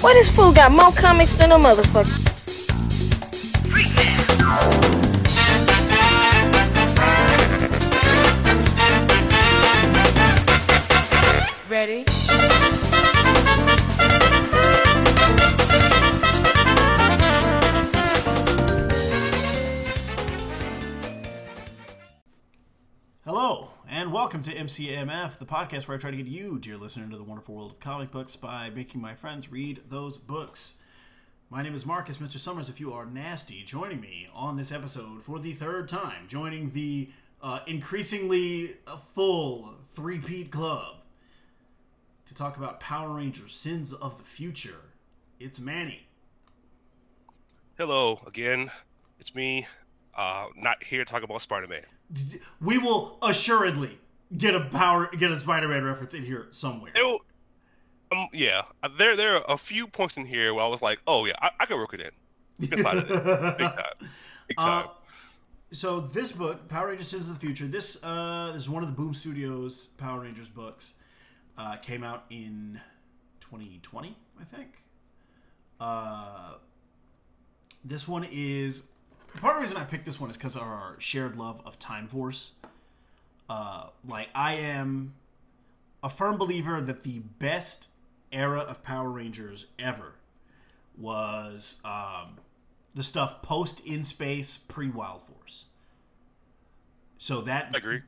Boy, this fool got more comics than a motherfucker. Ready? Welcome to MCMF, the podcast where I try to get you, dear listener, into the wonderful world of comic books by making my friends read those books. My name is Marcus, Mr. Summers. If you are nasty, joining me on this episode for the third time, joining the uh, increasingly uh, full three-peat club to talk about Power Rangers: Sins of the Future. It's Manny. Hello again. It's me. Uh, not here to talk about Spider-Man. We will assuredly get a power, get a Spider-Man reference in here somewhere. Will- um, yeah, there there are a few points in here where I was like, oh yeah, I, I can work it in. I can slide it in. Big time. Big time. Uh, so this book, Power Rangers: Sins of the Future, this uh, this is one of the Boom Studios Power Rangers books. Uh, came out in 2020, I think. Uh, this one is part of the reason I picked this one is because of our shared love of Time Force. Uh, like I am a firm believer that the best era of Power Rangers ever was um, the stuff post in space, pre Wild Force. So that I agree.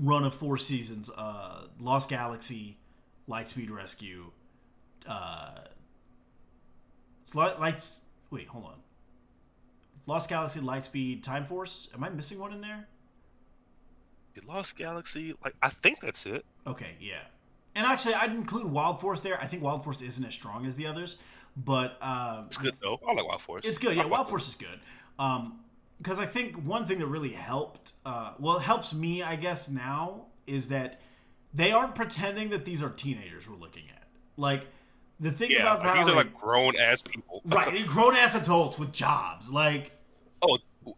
run of four seasons: uh, Lost Galaxy, Lightspeed Rescue, uh, Lights. Wait, hold on. Lost Galaxy, Lightspeed, Time Force. Am I missing one in there? Lost Galaxy, like I think that's it. Okay, yeah. And actually, I'd include Wild Force there. I think Wild Force isn't as strong as the others, but um, It's good though. I like Wild Force. It's good. Yeah, like Wild Force is good. Um, because I think one thing that really helped, uh, well, it helps me, I guess, now is that they aren't pretending that these are teenagers we're looking at. Like the thing Yeah, about like, Power these are like grown ass people. right, grown ass adults with jobs. Like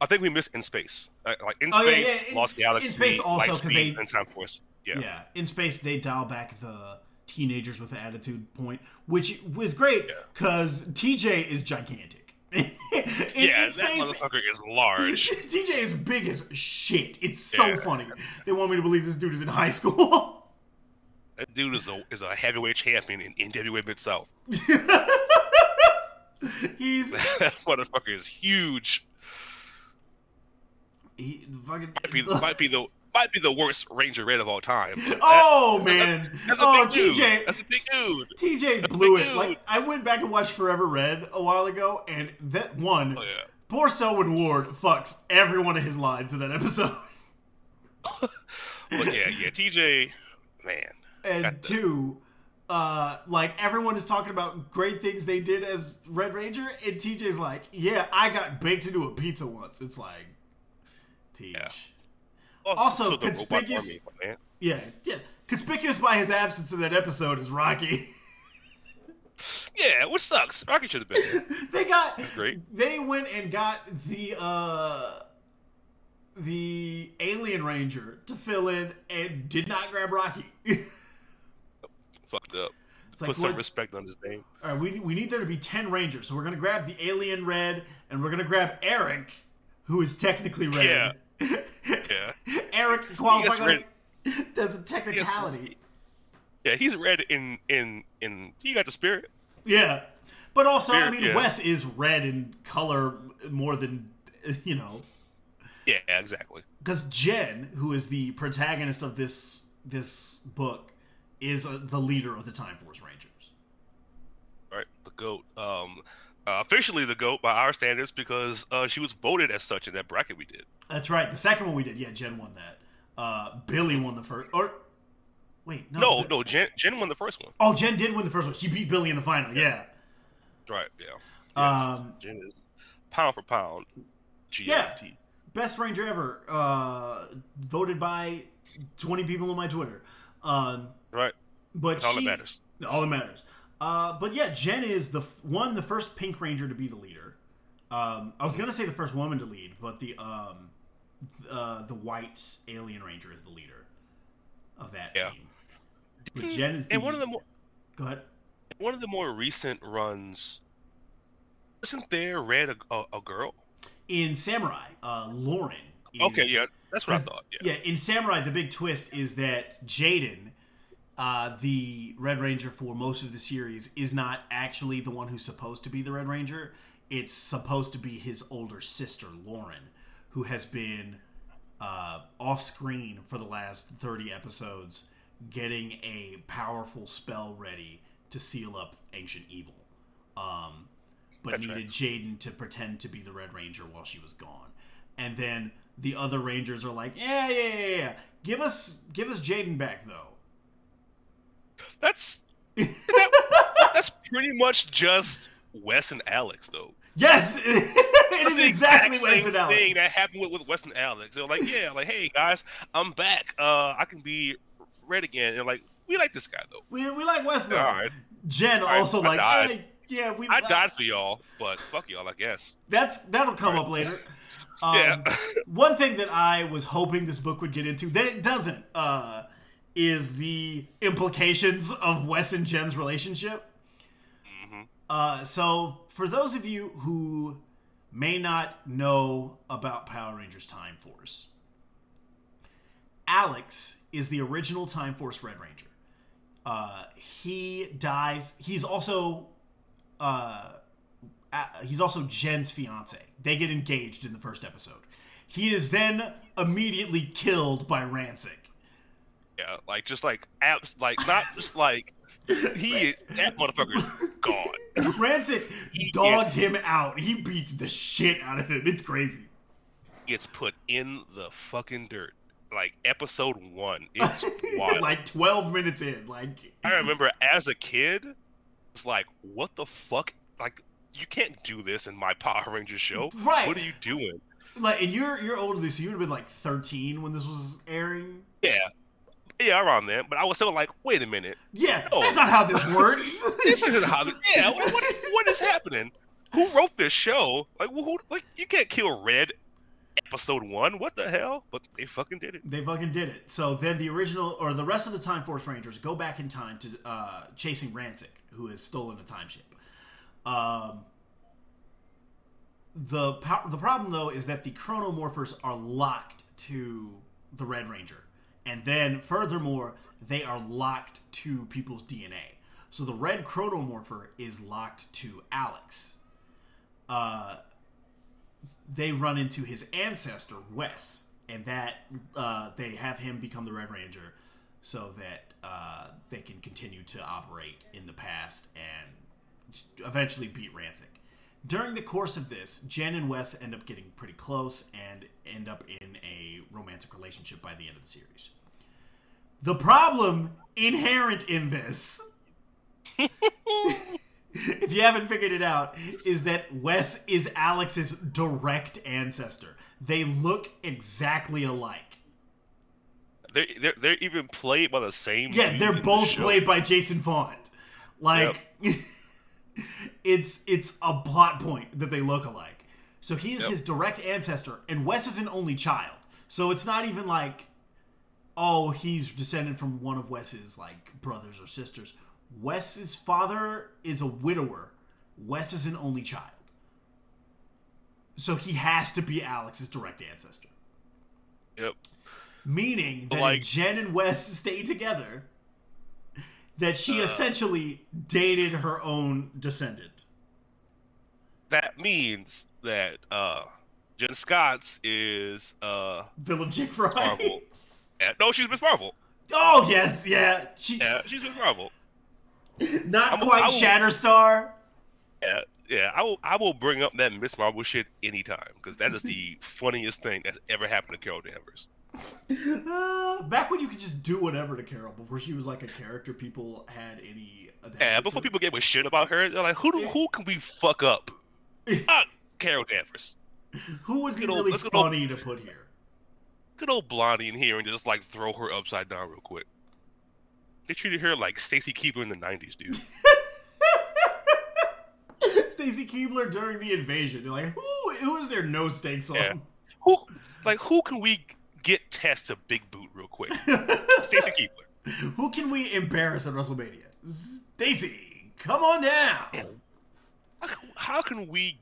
I think we missed In Space. Like, like In Oh, Space, yeah, In- Lost Galaxy, In Space also, 'cause Lightspeed, they- and Time Force. Yeah. yeah. in space they dial back the teenagers with the attitude point, which was great Yeah. because TJ is gigantic. in, Yeah, in that motherfucker is large. TJ is big as shit. It's so Yeah. funny. They want me to believe this dude is in high school. That dude is a is a heavyweight champion in NWA Mid South. He's that motherfucker is huge. He fucking. Might be, might be the might be the worst Ranger Red of all time. Oh man! That's a oh big dude. TJ, That's a big dude. TJ blew it. dude. Like I went back and watched Forever Red a while ago, and that one, Oh, yeah. poor Selwyn Ward fucks every one of his lines in that episode. But yeah, yeah, TJ, man. and two, uh, like everyone is talking about great things they did as Red Ranger, and TJ's like, "Yeah, I got baked into a pizza once." It's like, Teach. Yeah. Also, to conspicuous- army. Yeah, yeah. Conspicuous by his absence in that episode is Rocky. Yeah, which sucks. Rocky should have been there. they got great. They went and got the uh the alien ranger to fill in and did not grab Rocky. Fucked up. It's like, Put some respect on his name. All right, we, we need there to be 10 Rangers. So we're going to grab the alien red and we're going to grab Eric, who is technically red. Yeah. Eric qualifies red. There's a technicality. Yeah, he's red in in in. He got the spirit. Yeah. But also, I mean, yeah. Wes is red in color more than, you know. Yeah, exactly. Because Jen, who is the protagonist of this this book, is uh, the leader of the Time Force Rangers. Right, the goat. Um, uh, officially the goat by our standards because uh, she was voted as such in that bracket we did. That's right. The second one we did, yeah, Jen won that. Uh, Billy won the first. Or wait, no, No, the- no, Jen, Jen won the first one. Oh, Jen did win the first one. She beat Billy in the final. Yeah. Right, yeah. Um, Jen is pound for pound. Yeah. Best ranger ever. Uh, voted by twenty people on my Twitter. Um, Right. but That's all that matters. All that matters. Uh, but yeah, Jen is the one, the first Pink Ranger to be the leader. Um, I was gonna say the first woman to lead, but the um, uh, the white alien ranger is the leader of that Yeah. team. But Jen is the, And one of the more Go ahead. one of the more recent runs, isn't there Red a, a, a girl? In Samurai, uh, Lauren. is- Okay, yeah, that's what I thought. Yeah. Yeah, in Samurai, the big twist is that Jayden, uh, the Red Ranger for most of the series, is not actually the one who's supposed to be the Red Ranger. It's supposed to be his older sister, Lauren, who has been uh, off screen for the last 30 episodes, getting a powerful spell ready to seal up ancient evil. Um, but That needed tracks. Jayden to pretend to be the Red Ranger while she was gone. And then the other Rangers are like, yeah, yeah, yeah, yeah. Give us, give us Jayden back though. That's that, that's pretty much just Wes and Alex, though. Yes, it is exactly exact same it's about. thing that happened with, with Wes and Alex. They're like, yeah, like, hey guys, I'm back. Uh, I can be red again. And like, we like this guy though. We, we like Wes though. Right, Jen right, also I like, hey, yeah, we. I died for y'all, but fuck y'all, I guess. That's that'll come up later. Um, Yeah. one thing that I was hoping this book would get into that it doesn't uh, is the implications of Wes and Jen's relationship. Uh, so, for those of you who may not know about Power Rangers Time Force, Alex is the original Time Force Red Ranger. Uh, he dies. He's also uh, uh, he's also Jen's fiance. They get engaged in the first episode. He is then immediately killed by Ransik. Yeah, like just like apps, like not just like he is that motherfucker's gone. Ransik He dogs him out. He beats the shit out of him. It's crazy. Gets put in the fucking dirt. Like episode one, it's wild. like 12 minutes in. Like, I remember as a kid, it's like, what the fuck? Like, you can't do this in my Power Rangers show. Right. What are you doing? like, and you're you're older than this. So you would have been like 13 when this was airing. Yeah. Yeah, around then. But I was still like, wait a minute. Yeah, No. that's not how this works. This isn't how this. Yeah, what, what, what is happening? Who wrote this show? Like, who, like, you can't kill Red episode one. What the hell? But they fucking did it. They fucking did it. So then the original or the rest of the Time Force Rangers go back in time to uh, chasing Ransik, who has stolen a time ship. Um, the po- the problem though is that the Chronomorphers are locked to the Red Ranger, and then furthermore they are locked to people's DNA. So the Red Chronomorpher is locked to Alex. Uh, they run into his ancestor Wes, and that uh, they have him become the Red Ranger, so that uh, they can continue to operate in the past and eventually beat Ransik. During the course of this, Jen and Wes end up getting pretty close and end up in a romantic relationship by the end of the series. The problem inherent in this if you haven't figured it out, is that Wes is Alex's direct ancestor. They look exactly alike. They're, they're, they're even played by the same. Yeah, they're in the both played by Jason Faunt. Like it's it's a plot point that they look alike. So he is Yep. his direct ancestor, and Wes is an only child. So it's not even like, oh, he's descended from one of Wes's like brothers or sisters. Wes's father is a widower. Wes is an only child. So he has to be Alex's direct ancestor. Yep. Meaning that Like- Jen and Wes stay together, that Uh. she essentially dated her own descendant. That means that uh, Jen Scotts is uh, Philip J. Fry. Marvel. yeah, no, she's Miss Marvel. Oh yes, yeah. She Yeah, she's Miss Marvel. not I'm- quite Shatterstar. Yeah, yeah. I will. I will bring up that Miss Marvel shit anytime because that is the funniest thing that's ever happened to Carol Danvers. Uh, back when you could just do whatever to Carol before she was like a character people had any. Yeah, before people gave a shit about her, they're like, "Who do, who can we fuck up?" Ah, Carol Danvers. who would be Good old- really old- funny to put here. Good old Blondie in here and just like throw her upside down real quick. They treated her like Stacy Keibler in the '90s, dude. Stacy Keibler during the invasion. They're like, who who is their no stakes on? Yeah. Who, like, who can we get test to big boot real quick? Stacy Keibler. Who can we embarrass at WrestleMania? Stacy, Come on down. How can we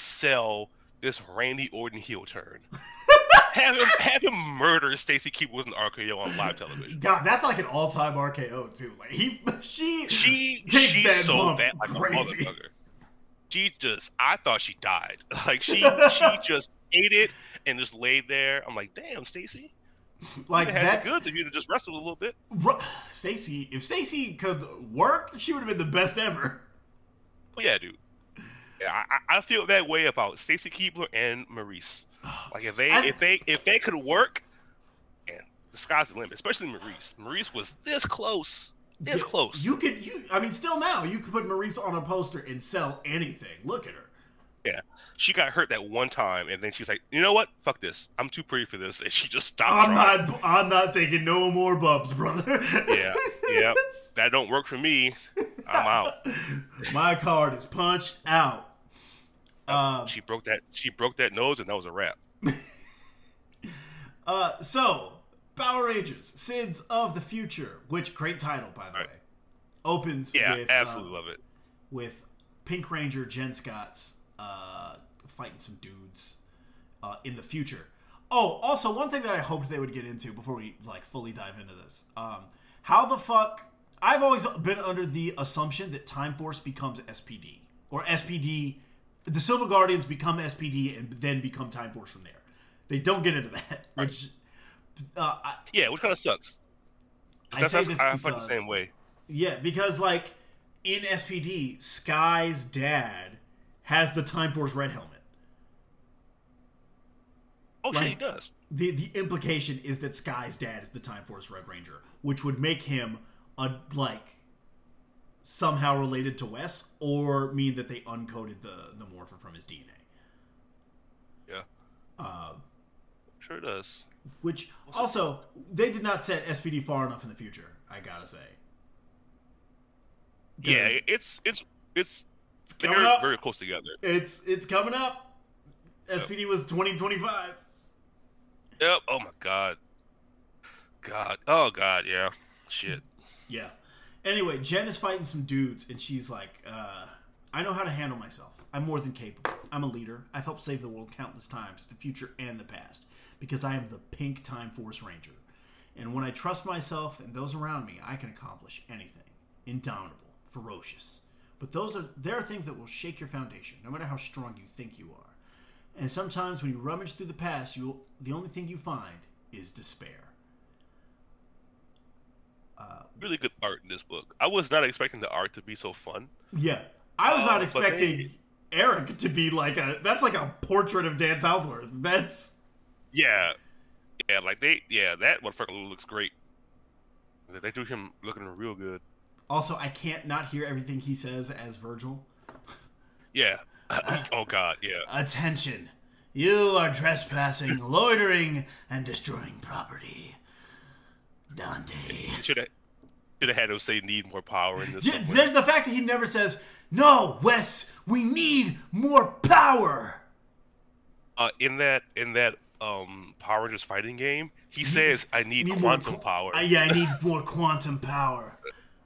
sell this Randy Orton heel turn? have him have him murder Stacy Keibler with an RKO on live television. God, that's like an all-time RKO too. Like he, she, She takes she's that so bump like crazy. a motherfucker. She just I thought she died. Like she she just ate it and just laid there. I'm like, damn, Stacy. like that's the goods if you just wrestled a little bit. Ru- Stacy. If Stacy could work, she would have been the best ever. Well, yeah, dude. I, I- feel that way about Stacy Keibler and Maryse. Oh, like if they I- if they if they could work, and the sky's the limit. Especially Maryse. Maryse was this close, this close. You could, you. I mean, still now you could put Maryse on a poster and sell anything. Look at her. yeah, she got hurt that one time, and then she's like, you know what? Fuck this. I'm too pretty for this, and she just stopped. I'm trying. not. I'm not taking no more bumps, brother. Yeah, yeah. That don't work for me. I'm out. My card is punched out. Um, She broke that. She broke that nose, and that was a wrap. uh, so Power Rangers: Sins of the Future, which great title by the Right. way, opens Yeah, with absolutely uh, love it. with Pink Ranger Jen Scott's uh, fighting some dudes uh, in the future. Oh, also one thing that I hoped they would get into before we like fully dive into this. Um, how the fuck? I've always been under the assumption that Time Force becomes SPD or SPD. The Silver Guardians become SPD and then become Time Force from there. They don't get into that, which uh, I, Yeah, which kind of sucks. I That's, say that's, this I because the same way. yeah, because like in SPD, Sky's dad has the Time Force red helmet. Oh shit, he does. The the implication is that Sky's dad is the Time Force Red Ranger, which would make him a like somehow related to Wes, or mean that they uncoded the the morpher from his DNA. Yeah, Uh, sure does. which also they did not set SPD far enough in the future. I gotta say. Yeah, Because it's it's it's coming up. very close together. it's it's coming up. SPD was twenty twenty five. Yep. Oh my god. God. Oh god. Yeah. Shit. Yeah. Anyway, Jen is fighting some dudes, and she's like, uh, I know how to handle myself. I'm more than capable. I'm a leader. I've helped save the world countless times, the future and the past, because I am the pink Time Force Ranger. And when I trust myself and those around me, I can accomplish anything. Indomitable, ferocious. But those are there are things that will shake your foundation, no matter how strong you think you are. And sometimes when you rummage through the past, you the only thing you find is despair. Uh, really good art in this book. I was not expecting the art to be so fun. Yeah. I was not um, expecting they- Eric to be like a that's like a portrait of Dan Southworth. That's Yeah. Yeah. Like they. Yeah. That motherfucker looks great. They do him looking real good. also I can't not hear everything he says as Vergil. Yeah. oh god. Yeah. Attention. You are trespassing, loitering, and destroying property. Dante. Should have. Should have had him say need more power in this. Yeah, there's the fact that he never says, No, Wes, we need more power. uh, in that in that um Power Rangers fighting game, he says, "I need, Need quantum qu- power." Uh, yeah, I need more quantum power.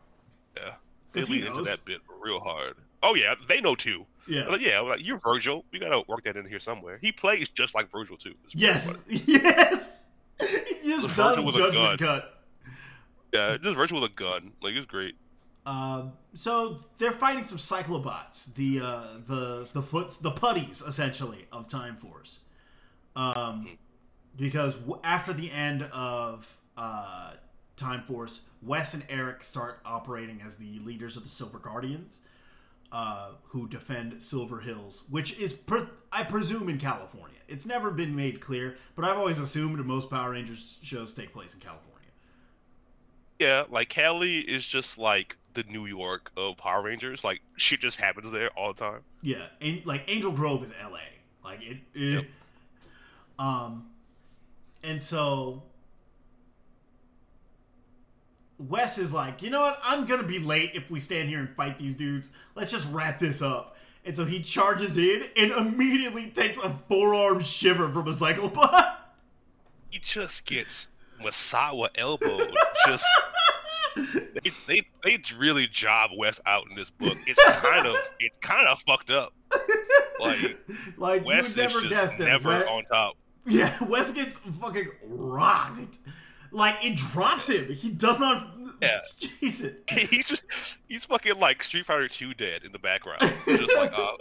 yeah, they lean into that bit real hard. Oh yeah, they know too. Yeah. Like, yeah, like, you're Vergil. We gotta work that in here somewhere. He plays just like Vergil too. Yes, yes. He just The does Vergil judgment cut. Yeah, just Vergil with a gun. Like it's great. Um, so they're fighting some cyclobots, the uh, the the foots, the putties, essentially of Time Force. Um, because w- after the end of uh, Time Force, Wes and Eric start operating as the leaders of the Silver Guardians, uh, who defend Silver Hills, which is, per- I presume, in California. It's never been made clear, but I've always assumed most Power Rangers shows take place in California. Yeah, like Cali is just like the New York of Power Rangers. Like shit just happens there all the time. Yeah, and like Angel Grove is L.A. Like it, it um, and so Wes is like, you know what? I'm gonna be late if we stand here and fight these dudes. Let's just wrap this up. And so he charges in and immediately takes a forearm shiver from a cyclobot. He just gets Misawa elbowed. just they, they they really job Wes out in this book. It's kind of it's kind of fucked up. Like like Wes you would is never just never on top. Yeah, Wes gets fucking rocked. Like it drops him. He does not. Yeah. Jesus. He's just he's fucking like Street Fighter Two dead in the background. Just like uh,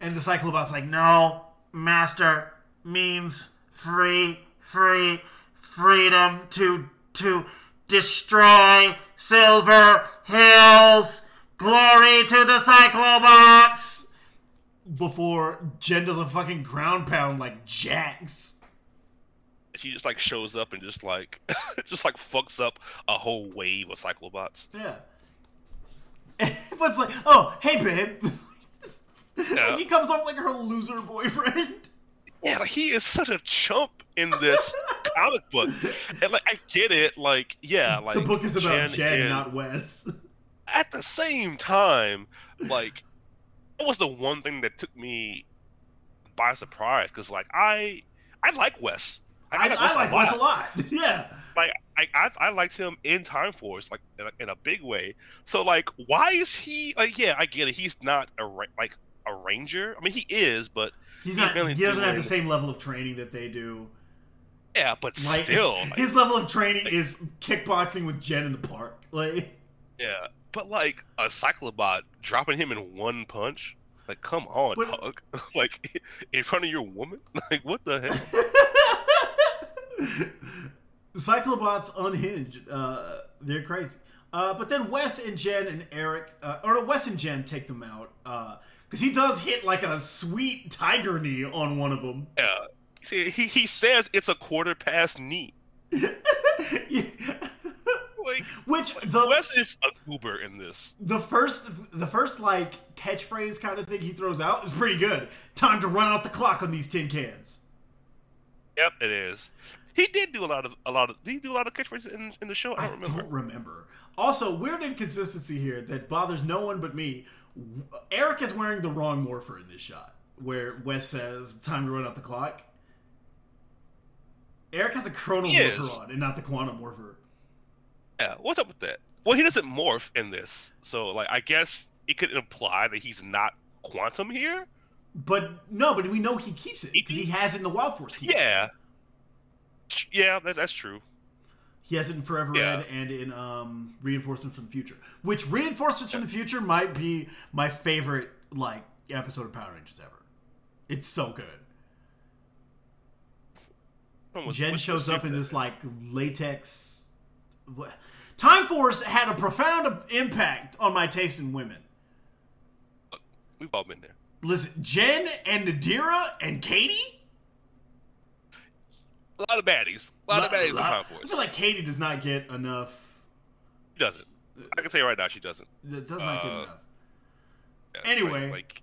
And the Cyclobot's like, no, master means free, free, freedom to to destroy Silver Hills. Glory to the Cyclobots. Before Jen does a fucking ground pound like Jax. she just like shows up and just like just like fucks up a whole wave of Cyclobots. Yeah. It's like, oh, hey, babe. Yeah. like he comes off like her loser boyfriend. Yeah, like he is such a chump in this comic book, and like I get it. Like yeah, like the book is about Jen, is- not Wes. at the same time, like it was the one thing that took me by surprise because like I I like Wes. I, I like Wes a lot. Yeah. Like I, I I liked him in Time Force like in a, in a big way. So like why is he like yeah I get it he's not a like a ranger. I mean he is, but He's He's not. really He doesn't have the same level of training that they do. Yeah, but Like still like, his level of training is kickboxing with Jen in the park. Like yeah. But like a Cyclobot dropping him in one punch. Like, come on, But- Hug. like, in front of your woman? Like, what the hell? Cyclobots unhinged. Uh, they're crazy. Uh, but then Wes and Jen and Eric, uh, or no, Wes and Jen take them out because he does hit like a sweet tiger knee on one of them. Yeah. He, he says it's a quarter past knee. Like, Which the Wes is a goober in this. the first the first like catchphrase kind of thing he throws out is pretty good. Time to run out the clock on these tin cans. Yep, it is. He did do a lot of a lot of. Did he do a lot of catchphrases in, in the show? I I don't remember. don't remember. Also, weird inconsistency here that bothers no one but me. Eric is wearing the wrong morpher in this shot, where Wes says "time to run out the clock." Eric has a chrono He on, and not the quantum morpher. Yeah, what's up with that? Well, he doesn't morph in this, so like I guess it could imply that he's not quantum here. But no, but we know he keeps it because he has it in the Wild Force team. Yeah, yeah, that, that's true. He has it in Forever Yeah. Red and in um, Reinforcements from the Future. Which Reinforcements from the Future might be my favorite like episode of Power Rangers ever. It's so good. Jen shows up in this like latex. Time Force had a profound impact on my taste in women. We've all been there. Listen, Jen and Nadira and Katie. A lot of baddies. A lot of baddies in Time I feel like Katie does not get enough. She doesn't. I can tell you right now, she doesn't. Does not get Uh, enough. Yeah, Anyway. like, like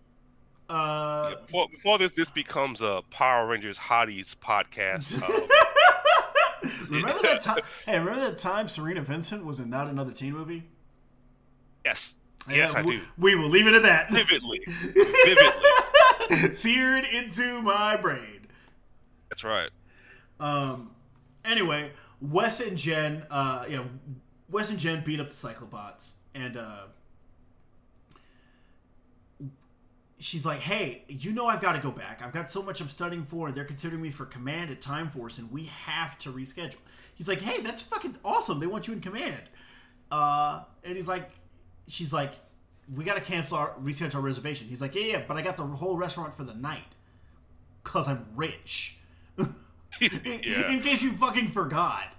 Uh, yeah, before before this this becomes a Power Rangers Hotties podcast. Um, remember that time? Hey, remember that time Serena Vincent was in not another teen movie? yes, yes, Yeah, I we, do. We will leave it at that. Vividly, vividly. Seared into my brain. That's right. Um. Anyway, Wes and Jen. Uh. Yeah. Wes and Jen beat up the Cyclobots, and uh. She's like, "Hey, you know I've got to go back. I've got so much I'm studying for, and they're considering me for command at Time Force, and we have to reschedule." He's like, "Hey, that's fucking awesome. They want you in command." Uh, and he's like, "She's like, we got to cancel our reschedule our reservation." He's like, "Yeah, yeah, but I got the whole restaurant for the night, cause I'm rich." in, in case you fucking forgot.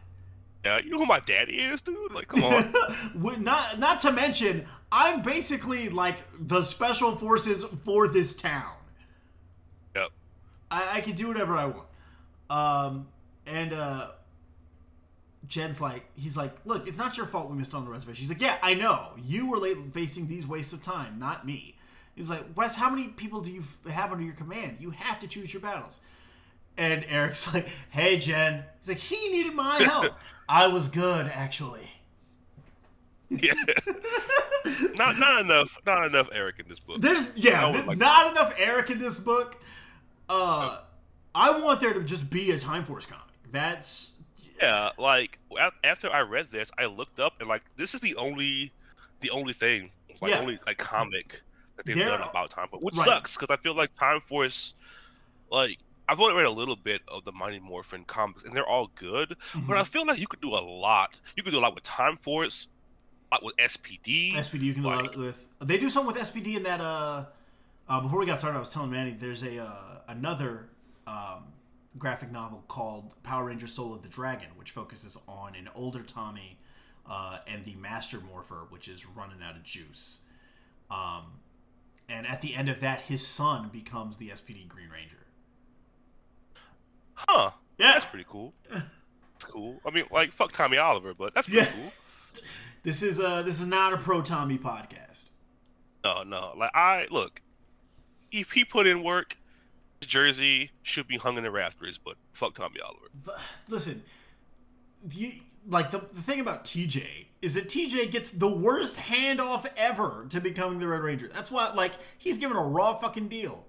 Yeah, you know who my daddy is, dude? Like, come on. Not not to mention, I'm basically like the special forces for this town. yep. I, I can do whatever I want. Um, and uh, Jen's like, he's like, look, it's not your fault we missed on the reservation. She's like, yeah, I know. You were late facing these wastes of time, not me. He's like, Wes, how many people do you have under your command? You have to choose your battles. And Eric's like, hey, Jen. He's like, he needed my help. I was good, actually. Yeah. not not enough. Not enough Eric in this book. There's yeah, th- like not enough Eric in this book. Uh, I want there to just be a Time Force comic. That's Yeah, like after I read this, I looked up and like this is the only, the only thing, like Yeah. only like comic that they've There done about Time Force, which Right. sucks because I feel like Time Force, like I've only read a little bit of the Mighty Morphin comics, and they're all good, but I Mhm. feel like you could do a lot. You could do a lot with Time Force, a lot with SPD. SPD you can do a lot with. They do something with SPD in that. Uh, uh, before we got started, I was telling Manny there's a uh, another um, graphic novel called Power Rangers Soul of the Dragon, which focuses on an older Tommy uh, and the Master Morpher, which is running out of juice. Um, and at the end of that, his son becomes the SPD Green Ranger. Huh? Yeah. That's pretty cool. That's cool. I mean, like fuck Tommy Oliver, but that's pretty Yeah. cool. This is uh this is not a pro Tommy podcast. No, no. Like I look, if he put in work, Jersey should be hung in the rafters. But fuck Tommy Oliver. Listen, do you like the, the thing about TJ is that TJ gets the worst handoff ever to becoming the Red Ranger. That's why like he's given a raw fucking deal.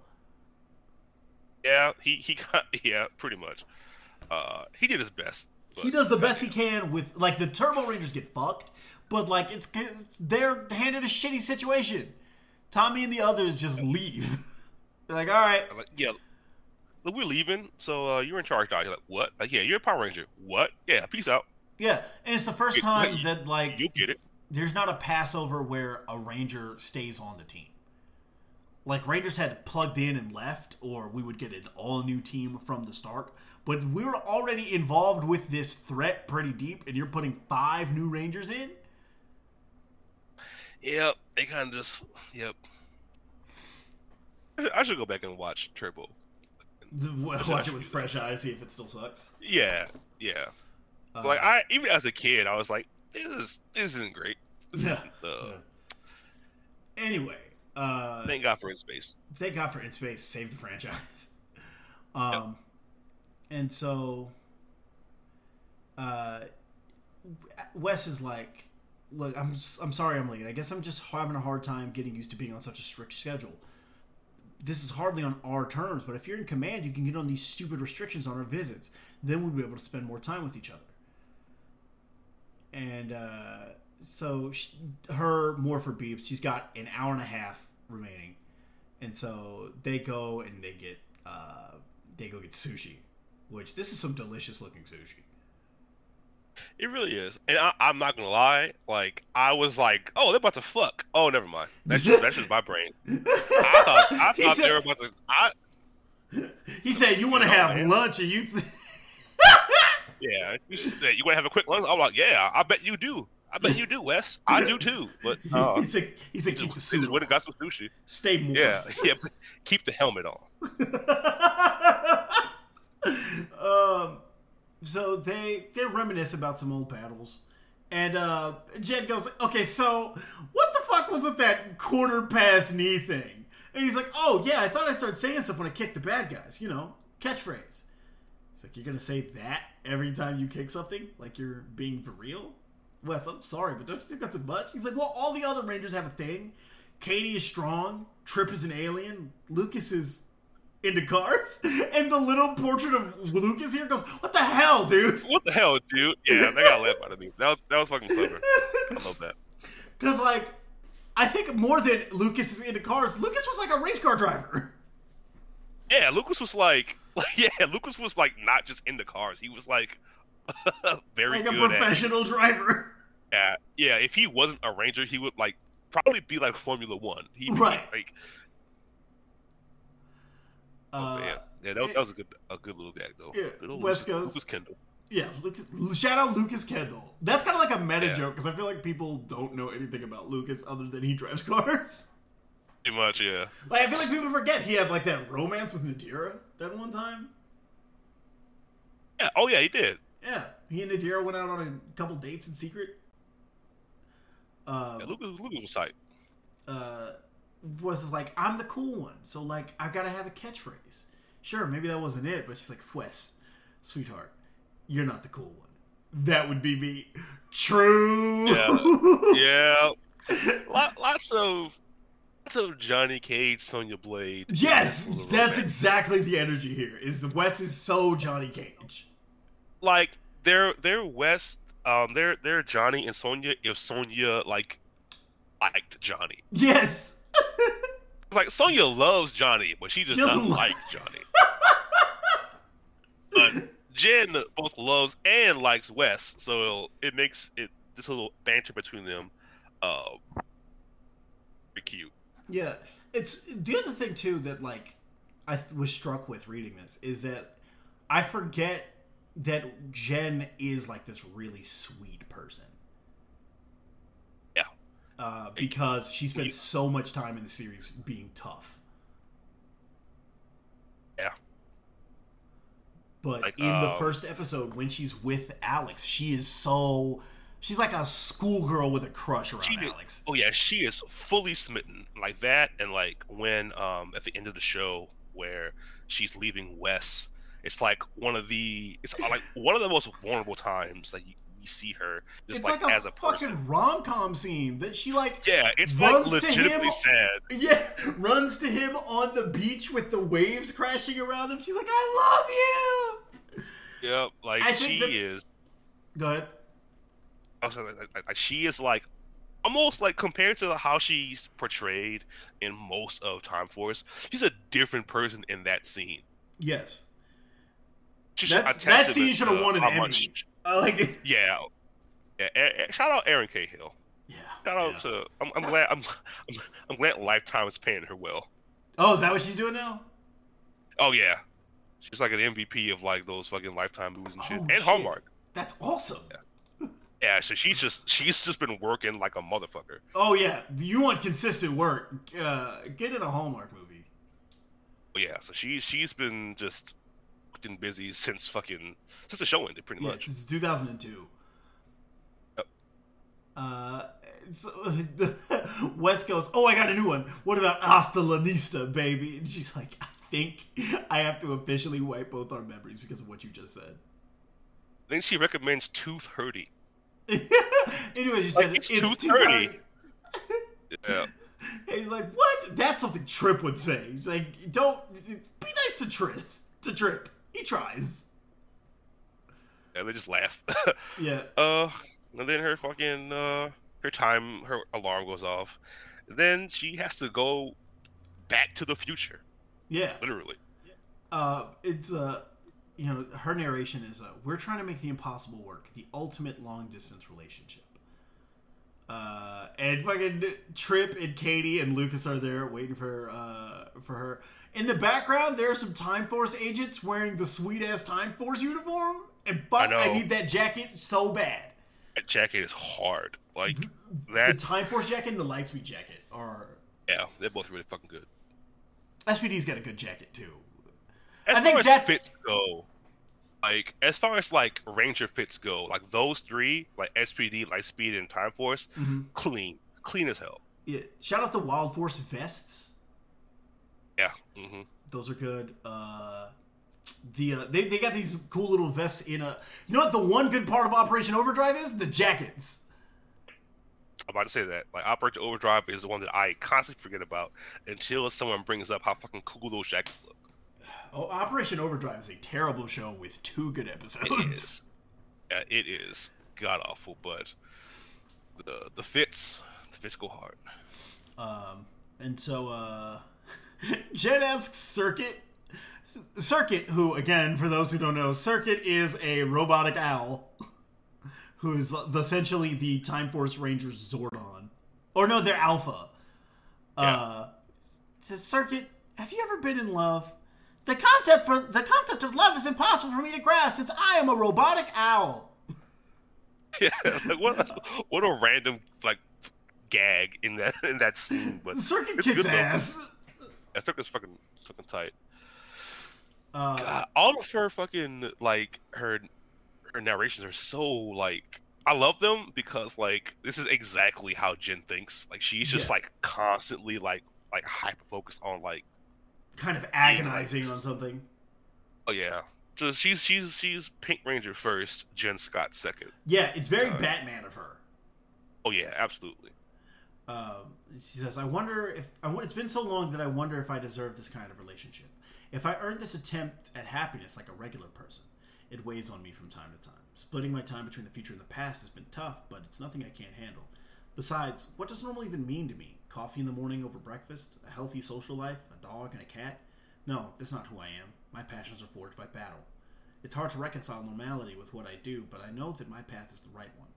Yeah, he he got yeah, pretty much. Uh, he did his best. But, He does the best he can with like the Turbo Rangers get fucked, but like it's they're handed a shitty situation. Tommy and the others just leave. They're like, all right, Like, yeah, look, we're leaving. So uh, you're in charge, Doc. You're like, what? Like, yeah, you're a Power Ranger. What? Yeah, peace out. yeah. And it's the first time that like You get it. there's not a passover where a ranger stays on the team. Like Rangers had plugged in and left, or we would get an all new team from the start. But we were already involved with this threat pretty deep, and you're putting five new Rangers in. Yep, they kind of just yep. I should- go back and watch Turbo. Watch it with fresh eyes, see if it still sucks. Yeah, yeah. Uh, like I even as a kid, I was like, this is this isn't great. This Yeah. isn't, uh, Yeah. Anyway, uh, Thank God for his space. thank God for In Space, save the franchise. um, and so, uh, Wes is like, "Look, I'm I'm sorry I'm late. I guess I'm just having a hard time getting used to being on such a strict schedule. This is hardly on our terms, but if you're in command, you can get on these stupid restrictions on our visits. Then we'll be able to spend more time with each other." And uh, so sh her for beeps. She's got an hour and a half remaining, and so they go and they get uh, they go get sushi, which this is some delicious looking sushi. It really is, and I, I'm not gonna lie. Like I was like, oh, they're about to fuck. Oh, never mind. That's just, that's just my brain. I thought I thought said- they were about to. I He said, "You want to have man. lunch, and you." Th- yeah. You said you want to have a quick lunch? I'm like, yeah. I bet you do. I bet you do, Wes. I do too. But uh, he said, "He said, keep the suit. went on. got some sushi. Stay more." Yeah, yeah. Keep the helmet on. um, so they they reminisce about some old battles, and uh, Jed goes, "Okay, so what the fuck was with that quarter past knee thing?" And he's like, "Oh yeah, I thought I'd start saying stuff when I kicked the bad guys. You know, catchphrase." He's like, "You're gonna say that every time you kick something, like you're being for real?" Wes, I'm sorry, but don't you think that's a much? He's like, "Well, all the other Rangers have a thing. Katie is strong. Trip is an alien. Lucas is." into cars, and the little portrait of Lucas here goes, "What the hell, dude?" What the hell, dude? Yeah, they got laugh out of me. That was that was fucking clever. I love that. Because like, I think more than Lucas is into cars, Lucas was like a race car driver. Yeah, Lucas was like, like yeah, Lucas was like not just into cars. He was like very like a good at professional driver. Yeah, yeah. If he wasn't a ranger, he would like probably be like Formula One. He Right. Like, Uh, man. yeah, that, was- that was a good, a good little gag though. Yeah, West Lucas, Coast. Lucas Kendall. yeah, Lucas. Shout out Lucas Kendall. That's kind of like a meta Yeah. joke because I feel like people don't know anything about Lucas other than he drives cars. Pretty much, yeah. Like I feel like people forget he had like that romance with Nadira that one time. Yeah. Oh yeah, he did. Yeah, he and Nadira went out on a couple dates in secret. Uh, Yeah, Lucas, Lucas was tight. uh, was like, I'm the cool one, so like I gotta have a catchphrase. Sure, maybe that wasn't it, but she's like, Wes, sweetheart, you're not the cool one. That would be me. True. Yeah. Lot, lots of, lots of Johnny Cage, Sonya Blade. yes, that's exactly the energy here. Is Wes is so Johnny Cage. Like they're they're West. Um, they're they're Johnny and Sonya. If Sonya like liked Johnny, Yes. like Sonya loves Johnny, but she just doesn't like- Johnny. but Jen both loves and likes Wes, so it makes it this little banter between them, uh, very cute. Yeah, it's the other thing too that like I was struck with reading this is that I forget that Jen is like this really sweet person. Yeah. Uh, because she spent so much time in the series being tough. Yeah. But Like, in the um, first episode, when she's with Alex, she is so. She's like a schoolgirl with a crush around Alex. Oh yeah, she is fully smitten like that, and like when um at the end of the show where she's leaving Wes, it's like one of the it's uh, like one of the most vulnerable times that you, you see her just It's like, like, a as a fucking rom com scene that she like. Yeah, it's runs like to him- legitimately sad. Yeah, runs to him on the beach with the waves crashing around him. She's like, "I love you." Yep, like I she that- is. good. Also, like, like, like, she is like almost like compared to how she's portrayed in most of Time Force, she's a different person in that scene. Yes, She's That's- that scene should have won an Emmy. much- I like it. Yeah. Yeah, shout out Erin Cahill. Yeah. Shout out yeah. to I'm, I'm glad I'm, I'm I'm glad Lifetime is paying her well. Oh, is that what she's doing now? Oh yeah, she's like an MVP of like those fucking Lifetime movies and shit, Oh, and shit. Hallmark. That's awesome. Yeah, yeah. so she's just she's just been working like a motherfucker. Oh yeah, you want consistent work? Uh, get in a Hallmark movie. Yeah, so she she's been just fucking busy since fucking since the show ended, pretty Yeah, much. is 2002. Yep. Uh, so Wes goes, "Oh, I got a new one. What about Hasta La Nista, baby?" And she's like, "I think I have to officially wipe both our memories because of what you just said." Then she recommends Tooth Hurdy. anyway, she said, Like, it's "It's 2:30." 2:30." Yeah, And he's like, "What? That's something Trip would say." He's like, "Don't be nice to Trip. To Trip, he tries." yeah, they just laugh. Yeah. Uh, and then her fucking uh, her time, her alarm goes off. Then she has to go back to the future, Yeah. literally. uh, it's uh, you know, her narration is uh, we're trying to make the impossible work, the ultimate long distance relationship. Uh, and fucking Trip and Katie and Lucas are there waiting for uh for her. In the background, there are some Time Force agents wearing the sweet ass Time Force uniform, and fuck, I, know. need that jacket so bad. That jacket is hard. Like that. The. Time Force jacket and the Lightspeed jacket are. Yeah, they're both really fucking good. SPD's got a good jacket too. As I think far as that's- fits go, like as far as like Ranger fits go, like those three, like SPD, Lightspeed, and Time Force, Mm-hmm. clean, clean as hell. Yeah, shout out the Wild Force vests. Yeah. hmm Those are good. Uh, the uh, they, they got these cool little vests in a. You know what? The one good part of Operation Overdrive is the jackets. I'm about to say that. Like Operation Overdrive is the one that I constantly forget about until someone brings up how fucking cool those jackets look. Oh, Operation Overdrive is a terrible show with two good episodes. It is. Yeah, it is god awful, but the the fits, the fits go hard. Um, and so uh, Jen asks Circuit. Circuit, who again, for those who don't know, Circuit is a robotic owl, who's essentially the Time Force Rangers Zordon, or no, they're Alpha. Uh, says Circuit, have you ever been in love? The concept for the concept of love is impossible for me to grasp since I am a robotic owl. Yeah, like what a, what a random like gag in that in that scene, but Circuit kicks ass. That circus fucking fucking tight. Uh, God, all of her fucking like her her narrations are so like I love them because like this is exactly how Jen thinks. Like she's just Yeah. like constantly like like hyper focused on like kind of agonizing on something. oh yeah. Just she's she's she's Pink Ranger first, Jen Scott second. Yeah, it's very Uh, Batman of her. Oh yeah, absolutely. Um, she says, "I wonder if it's been so long that I wonder if I deserve this kind of relationship. If I earned this attempt at happiness like a regular person, It weighs on me from time to time. Splitting my time between the future and the past has been tough, but it's nothing I can't handle. Besides, what does normal even mean to me? Coffee in the morning over breakfast? A healthy social life? A dog and a cat? No, that's not who I am. My passions are forged by battle. It's hard to reconcile normality with what I do, but I know that my path is the right one.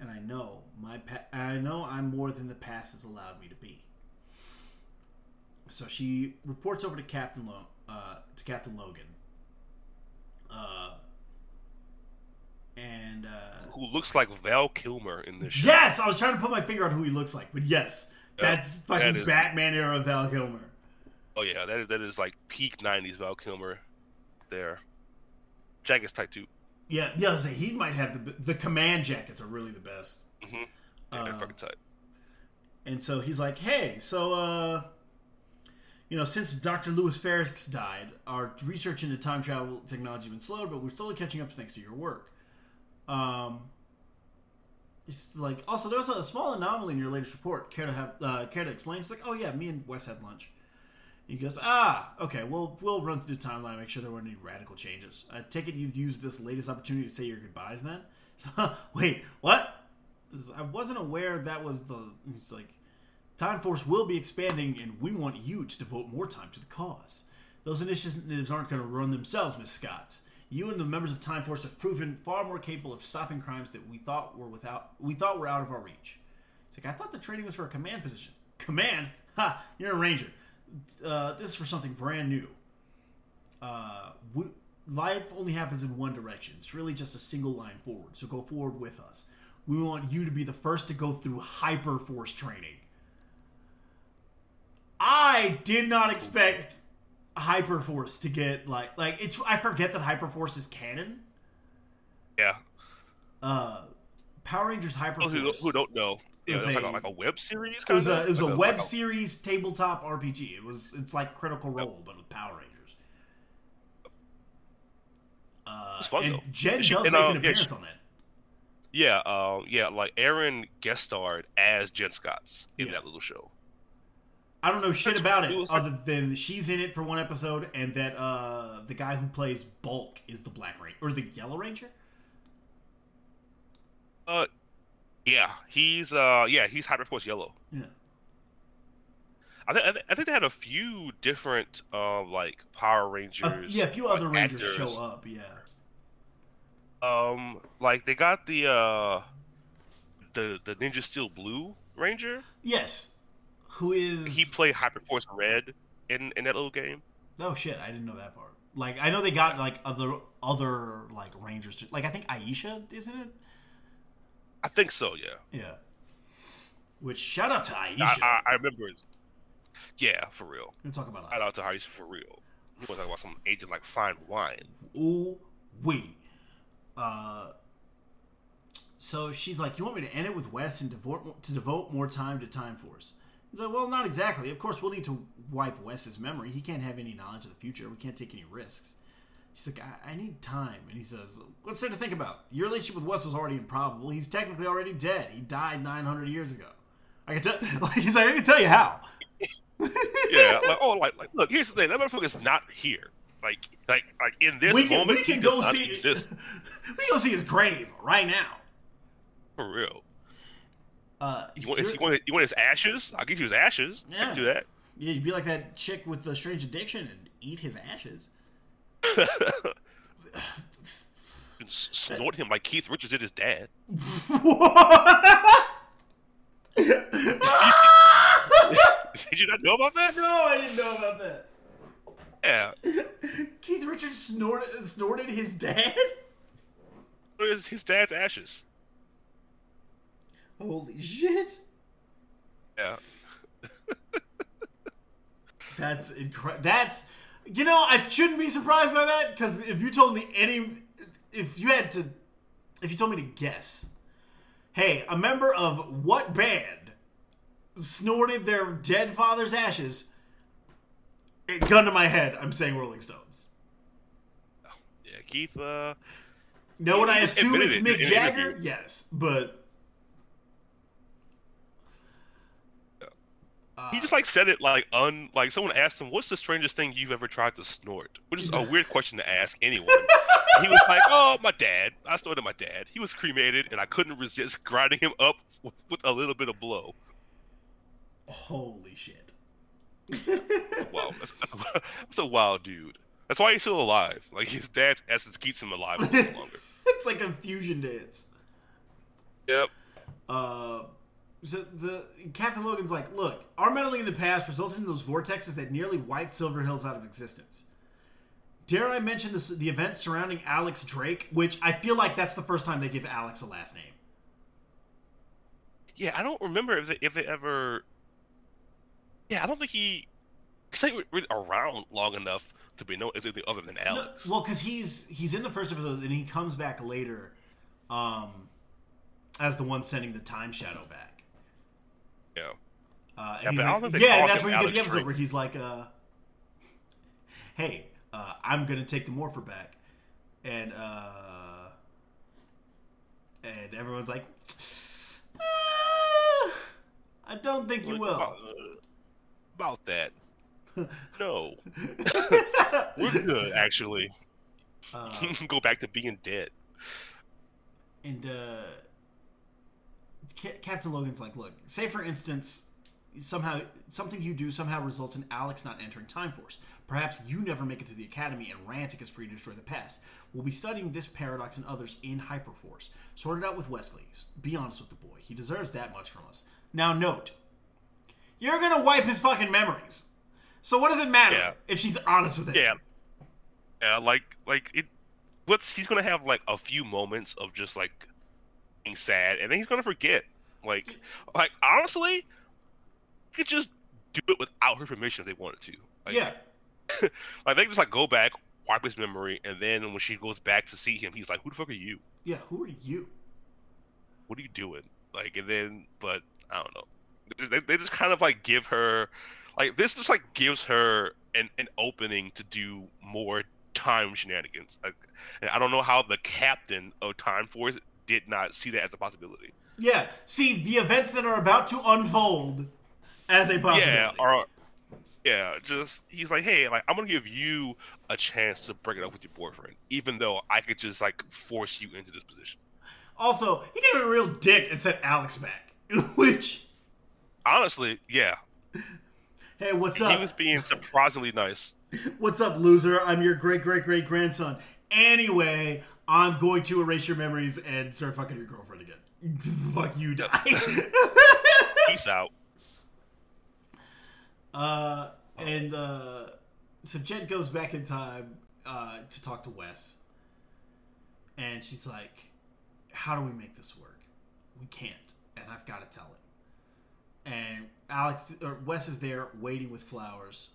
And I know my pa- I know I'm more than the past has allowed me to be. So she reports over to Captain Lo- uh, to Captain Logan. Uh, and uh, Who looks like Val Kilmer in this show? yes, I was trying to put my finger on who he looks like, but yes, that's fucking that is- Batman era Val Kilmer. Oh yeah, that is, that is like peak '90s Val Kilmer. There, jacket's tight too. Yeah, yeah. I was gonna say, he might have the the command jackets are really the best. Yeah, they're Um, fucking tight. And so he's like, "Hey, so uh, you know, since Dr. Louis Ferris died, our research into time travel technology has been slowed, but we're slowly catching up thanks to your work." Um, it's like also there was a small anomaly in your latest report. Care to have uh, care to explain? It's like, "Oh yeah, me and Wes had lunch." He goes, "Ah, okay. Well, we'll run through the timeline, make sure there weren't any radical changes. I take it you've used this latest opportunity to say your goodbyes. Then, wait, what? I wasn't aware that was the. He's like, Time Force will be expanding, and we want you to devote more time to the cause. Those initiatives aren't going to run themselves, Miss Scott. You and the members of Time Force have proven far more capable of stopping crimes that we thought were without we thought were out of our reach. It's like I thought the training was for a command position. Command? Ha! You're a ranger. Uh, this is for something brand new. Uh, we, life only happens in one direction. It's really just a single line forward. So go forward with us. We want you to be the first to go through hyper force training. I did not expect Hyperforce to get like like it's I forget that Hyperforce is canon. Yeah. Uh Power Rangers Those who, Hyperforce. who don't know, yeah, Is it's like, a- a, like a web series. It was a it was Like a web like series tabletop RPG. It was it's like Critical Role but with Power Rangers. Uh, It's fun, and though. Jen She- does and, make uh, an yeah, appearance she- on that. Yeah, um, yeah, like Erin guest starred as Jen Scotts in Yeah. that little show. I don't know shit about it it was like- other than she's in it for one episode and that uh the guy who plays Bulk is the Black Ranger or the Yellow Ranger. Uh, yeah, he's uh, yeah, he's Hyperforce Yellow. Yeah. I think I, th- I think they had a few different um like Power Rangers. A, yeah, a few like, other Rangers actors. show up. Yeah. Um, like they got the uh, the the Ninja Steel Blue Ranger. Yes. Who is He played Hyperforce Red in in that little game. Oh shit! I didn't know that part. Like I know they got like other other like Rangers. To, like I think Aisha isn't it? I think so. Yeah, Yeah. Which shout out to Aisha. I, I, I remember. It. Yeah, for real. We're talking about Shout out to Hyperforce for real. You want to talk about some agent like fine wine? Ooh wee. Uh. So she's like, "You want me to end it with Wes and devote to devote more time to Time Force?" He's like, "Well, not exactly. Of course, we'll need to wipe Wes's memory. He can't have any knowledge of the future. We can't take any risks." She's like, I, I need time. And he says, What's there to think about? Your relationship with Wes was already improbable. He's technically already dead. He died 900 years ago. I can tell, like, he's like, I can tell you how. yeah, like oh, like like look. Here's the thing. That motherfucker's not here. Like like like in this we can, moment, we he can go see exist we can go see his grave right now. for real. Uh, You want, you're- want, you want his ashes? I'll give you his ashes. Yeah. can do that. yeah, you'd be like that chick with the strange addiction and eat his ashes. Snort him like Keith Richards did his dad. Did you not know about that? No, I didn't know about that. Yeah. Keith Richards snorted, snorted his dad? What is his dad's ashes? Holy shit. Yeah. That's incredible. That's, you know, I shouldn't be surprised by that because if you told me any, if you had to, if you told me to guess, hey, a member of what band snorted their dead father's ashes, it, gun to my head, I'm saying Rolling Stones. Yeah, Keith, uh, No, would I assume it's Mick Jagger? Yes, but he just like said it like un like someone asked him, "What's the strangest thing you've ever tried to snort?" Which is a weird question to ask anyone. he was like, "Oh, my dad." I snorted my dad. He was cremated, and I couldn't resist grinding him up with, with a little bit of blow. Holy shit. Wow, that's, that's a wild dude. That's why he's still alive. Like his dad's essence keeps him alive a little longer. it's like a fusion dance. Yep. Uh, so the Captain Logan's like, look, our meddling in the past resulted in those vortexes that nearly wiped Silver Hills out of existence. Dare I mention this, the events surrounding Alex Drake, which I feel like that's the first time they give Alex a last name. Yeah, I don't remember if they, if they ever. Yeah, I don't think he. He's like around long enough to be known as anything other than No, Alex. well, because he's he's in the first episode, and he comes back later, um, as the one sending the time shadow back. Yeah. Uh, and he's but I don't like, yeah, call that's where you get the episode where he's like, uh, "Hey, uh, I'm gonna take the morpher back," and uh, and everyone's like, "Ah, "I don't think you will." About, uh, about that. No. We're good, actually. Uh, go back to being dead. and uh, Captain Logan's like, "Look, say for instance." Somehow, something you do somehow results in Alex not entering Time Force. Perhaps you never make it through the Academy, and Ransik is free to destroy the past. We'll be studying this paradox and others in Hyperforce. Sort it out with Wesley. Be honest with the boy; he deserves that much from us. Now, note, you're gonna wipe his fucking memories. So what does it matter Yeah. if she's honest with him? Yeah. Yeah, like like it what's he's gonna have like a few moments of just like sad and then he's gonna forget. Like like honestly, he could just do it without her permission if they wanted to. Like, yeah. Like they could just like go back, wipe his memory, and then when she goes back to see him, he's like, Who the fuck are you? Yeah. Who are you? What are you doing? Like and then but I don't know. They, they just kind of like give her like this just like gives her an, an opening to do more time shenanigans. Like, and I don't know how the captain of Time Force did not see that as a possibility. Yeah. See the events that are about to unfold as a possibility. Yeah, or yeah, just he's like, hey, like I'm gonna give you a chance to break it up with your boyfriend, even though I could just like force you into this position. Also, he gave a real dick and sent Alex back. Which, Honestly, yeah, hey, what's up? He was being surprisingly nice. What's up, loser? I'm your great great great grandson. Anyway, I'm going to erase your memories and start fucking your girlfriend again. Fuck you, die. Peace out. uh, and uh, so Jen goes back in time uh, to talk to Wes, and she's like, "How do we make this work? We can't, and I've got to tell him." And Alex or Wes is there waiting with flowers,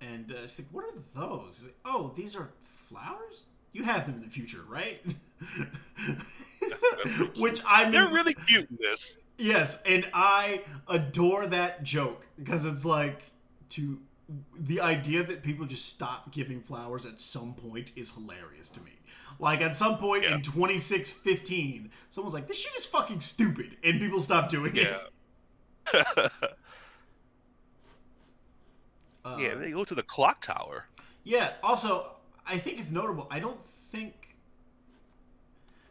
and uh, she's like, "What are those?" He's like, "Oh, these are flowers. You have them in the future, right?" Which I mean, They're really cute in this. Yes, and I adore that joke because it's like to the idea that people just stop giving flowers at some point is hilarious to me. Like at some point Yeah. in 2615, someone's like, "This shit is fucking stupid," and people stop doing Yeah. it. Uh, yeah, they go to the clock tower. Yeah. Also, I think it's notable. I don't think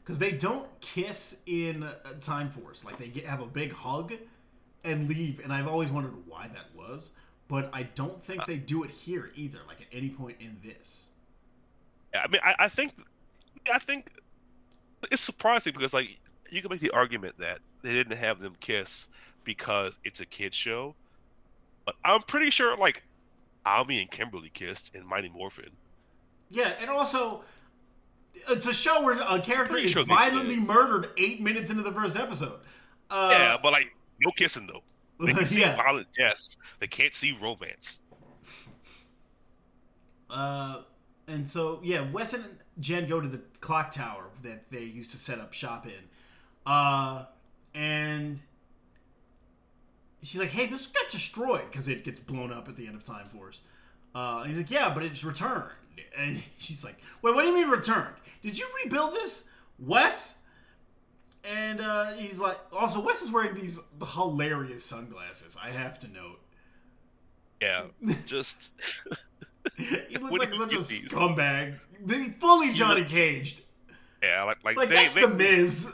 because they don't kiss in uh, Time Force. Like they get, have a big hug and leave, and I've always wondered why that was. But I don't think they do it here either. Like at any point in this. I mean, I, I think, I think it's surprising because like you can make the argument that they didn't have them kiss because it's a kid show, but I'm pretty sure like Ami and Kimberly kissed in Mighty Morphin. Yeah, and also. It's a show where a character is sure violently murdered eight minutes into the first episode. Uh, yeah, but like no kissing though. They can see Yeah. violent deaths. They can't see romance. Uh, and so yeah, Wes and Jen go to the clock tower that they used to set up shop in. Uh, and she's like, "Hey, this got destroyed because it gets blown up at the end of Time Force." Uh, and he's like, "Yeah, but it's returned." And she's like, "Wait, what do you mean returned? Did you rebuild this, Wes?" And uh, he's like, "Also, Wes is wearing these hilarious sunglasses. I have to note." Yeah, just he looks What like such a these? scumbag. They fully Johnny Caged. Yeah, like like, Like they, that's they, the Miz.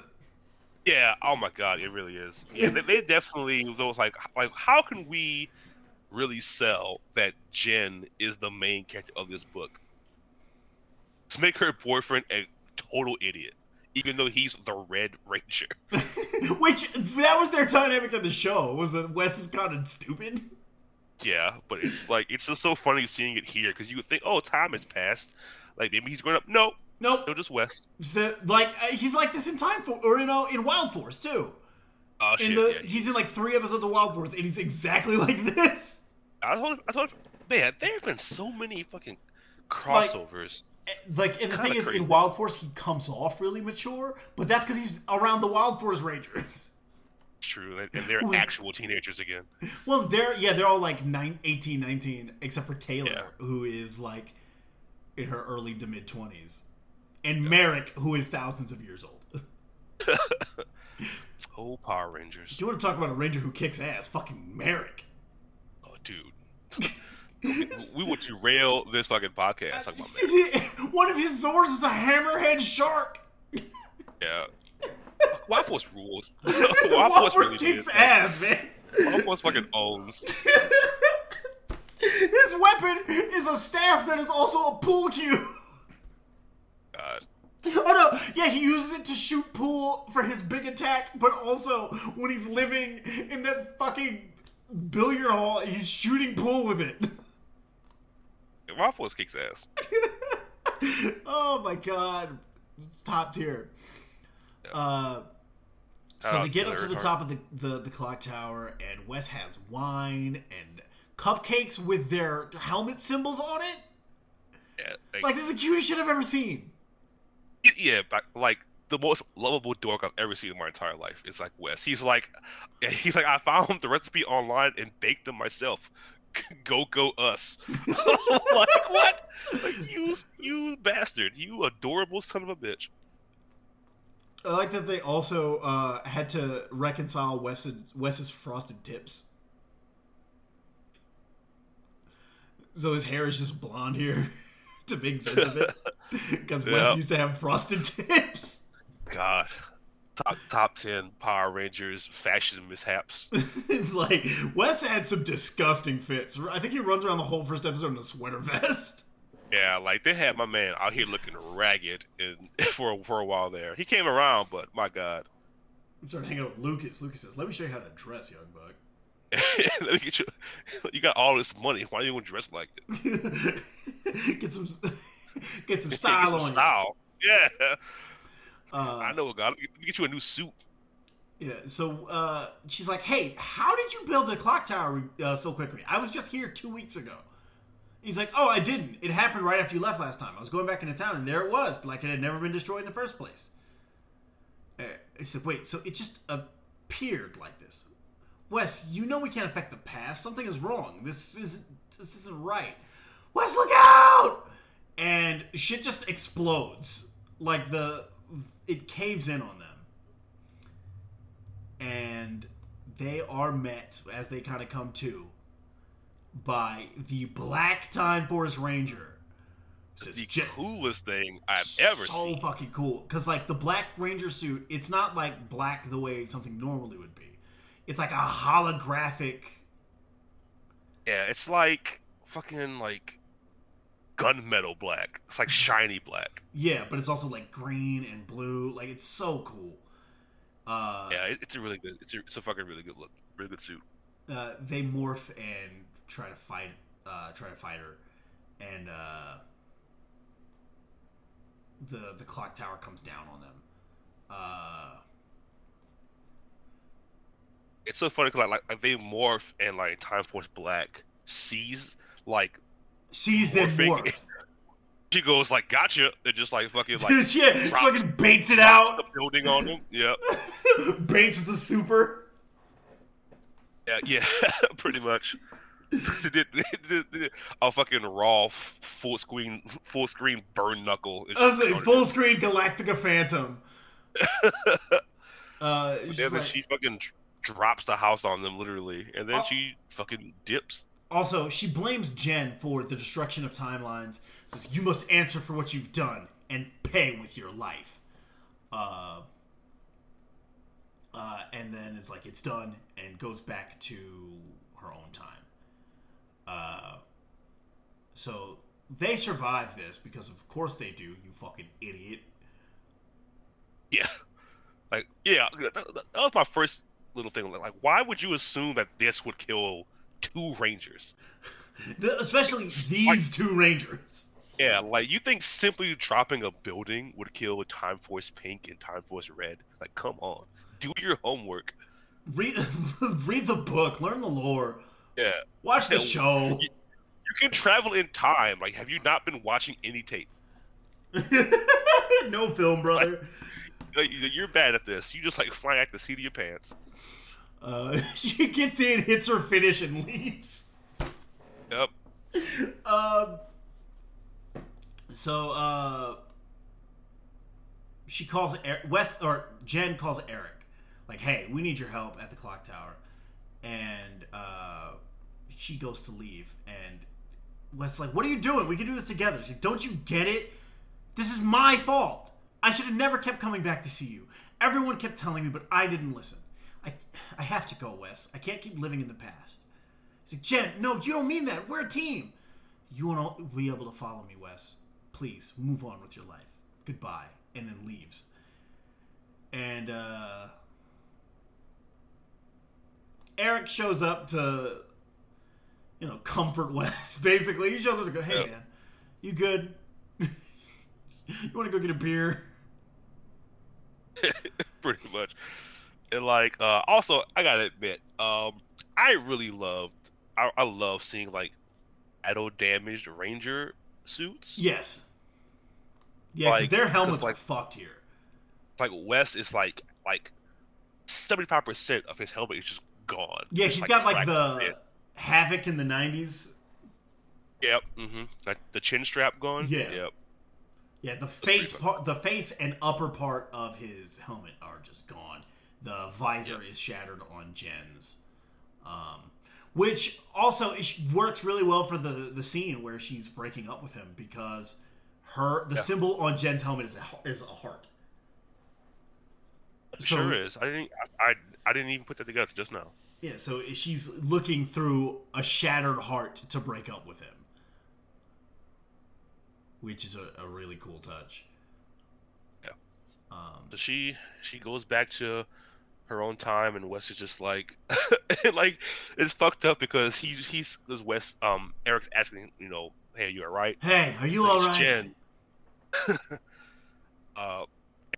Yeah. Oh my god, it really is. Yeah, they, they definitely those like like how can we really sell that Jen is the main character of this book? To make her boyfriend a total idiot, even though he's the Red Ranger. Which that was their dynamic of the show. Was that Wes is kind of stupid? Yeah, but it's like it's just so funny seeing it here because you would think, oh, time has passed. Like maybe he's grown up. No, Nope. still just Wes. So, like uh, he's like this in Time for or you know in Wild Force too. Oh In shit! the yeah, he's in like three episodes of Wild Force and he's exactly like this. I thought, I told, man, there have been so many fucking crossovers. Eh, Like and the thing is crazy. in Wild Force he comes off really mature, but that's because he's around the Wild Force Rangers. True, and, they're actual teenagers again. Well, they're yeah, they're all like nine, 18, 19, except for Taylor, Yeah. who is like in her early to mid twenties, and Merrick, who is thousands of years old. Oh, Power Rangers. You want to talk about a ranger who kicks ass? Fucking Merrick. Oh, dude. We would derail this fucking podcast One of his Zords is a hammerhead shark. Yeah. Force rules. Force Force really kicks did. ass, man. Force fucking owns. His weapon is a staff that is also a pool cue. God. Oh no! Yeah, he uses it to shoot pool for his big attack, but also when he's living in that fucking billiard hall, he's shooting pool with it. Force kicks ass. oh my god, top tier. Uh, so Shout they get up to the top of the, the the clock tower, and Wes has wine and cupcakes with their helmet symbols on it. Yeah. Like, Like this is the cutest shit I've ever seen. yeah, but like the most lovable dork I've ever seen in my entire life is like Wes. He's like, he's like, I found the recipe online and baked them myself. Go go us! like what? Like you you bastard! You adorable son of a bitch! I like that they also uh, had to reconcile Wes's, Wes's frosted tips. So his hair is just blonde here to make sense of it. Because Wes used to have frosted tips. God, top top ten Power Rangers fashion mishaps. it's like Wes had some disgusting fits. I think he runs around the whole first episode in a sweater vest. Yeah, like they had my man out here looking ragged and for for a while there. He came around, but my God, We started hanging out with Lucas. Lucas says, "Let me show you how to dress, young buck." Let me get you. You got all this money. Why do you want to dress like it? get some, get some Get style some on style. Yeah, you. Uh, I know, God. Let me get you a new suit. Yeah, so uh, she's like, "Hey, how did you build the clock tower uh, so quickly? I was just here two weeks ago." He's like, "Oh, I didn't. It happened right after you left last time. I was going back into town, and there it was, like it had never been destroyed in the first place." Uh, he said, "Wait, so it just appeared like this?" Wes, you know we can't affect the past. Something is wrong. This isn't. This isn't right. Wes, look out! And shit just explodes. Like the it caves in on them and they are met as they kind of come to by the Black Time Force Ranger. Says, The "Je- coolest thing I've ever so seen. fucking cool because like the Black Ranger suit, it's not like black the way something normally would be. It's like a holographic. Yeah, it's like fucking like gunmetal black. It's like shiny black. Yeah, but it's also like green and blue. Like it's so cool. Uh, Yeah, it, it's a really good. It's a, it's a fucking really good look. Really good suit. uh, they morph and try to fight uh, try to fight her and uh, the the clock tower comes down on them uh, It's so funny because like, like they morph and like Time Force Black sees like sees them morph she goes like gotcha and just like fucking like yeah drops- fucking baits it out the building on them. Yep. baits the super Yeah, yeah, pretty much. A fucking raw full screen full screen burn knuckle. I was like, full screen Galactica Phantom uh, And then like- she fucking drops the house on them literally, and then Oh. she fucking dips. Also, she blames Jen for the destruction of timelines. Says you must answer for what you've done and pay with your life. Uh, uh, and then it's like it's done and goes back to her own time. Uh, so they survive this because of course they do. You fucking idiot. Yeah. Like, yeah, that, that- was my first little thing. Like, why would you assume that this would kill two Rangers? The- especially these two rangers. Yeah, like you think simply dropping a building would kill Time Force Pink and Time Force Red? Like, come on, do your homework. Read read the book, learn the lore, Yeah, watch the Yeah, show. you can travel in time. Like, have you not been watching any tape? no film, brother. Like, you're bad at this. You just like fly at the seat of your pants. Uh, she gets in, hits her finish, and leaves. Yep. Um. So, uh, she calls er- Wes or Jen calls Eric, like, "Hey, we need your help at the clock tower," and uh, she goes to leave, and Wes like, "What are you doing? We can do this together." She's like, "Don't you get it? This is my fault. I should have never kept coming back to see you. Everyone kept telling me, but I didn't listen. I, I have to go, Wes. I can't keep living in the past." He's like, Jen, no, you don't mean that. We're a team. You won't be able to follow me, Wes. Please, move on with your life. Goodbye. And then leaves. And, uh. Eric shows up to, you know, comfort Wes, basically. He shows up to go, hey, Yep. man, you good? you want to go get a beer? pretty much. And like, uh, also, I gotta admit, um, I really loved, I, I love seeing like auto damaged Ranger suits. Yes. Yeah, because Like, their helmets like- are fucked here. Like Wes is like like seventy five percent of his helmet is just gone. Yeah, he's got like the. Havoc in the 90s Yep. Mm-hmm. Like the chin strap gone. Yeah. Yep. Yeah, the face part, the face and upper part of his helmet are just gone. The visor is shattered on Jen's, um, which also it works really well for the the scene where she's breaking up with him because her the Yeah. symbol on Jen's helmet is a, is a heart. It So- sure is. I didn't. I, I I didn't even put that together just now. Yeah, so she's looking through a shattered heart to break up with him, which is a, a really cool touch. Yeah. Um, So she she goes back to her own time, and Wes is just like, like it's fucked up because he's he's because Wes um Eric's asking you know hey you alright hey, are you all right? Jen. uh,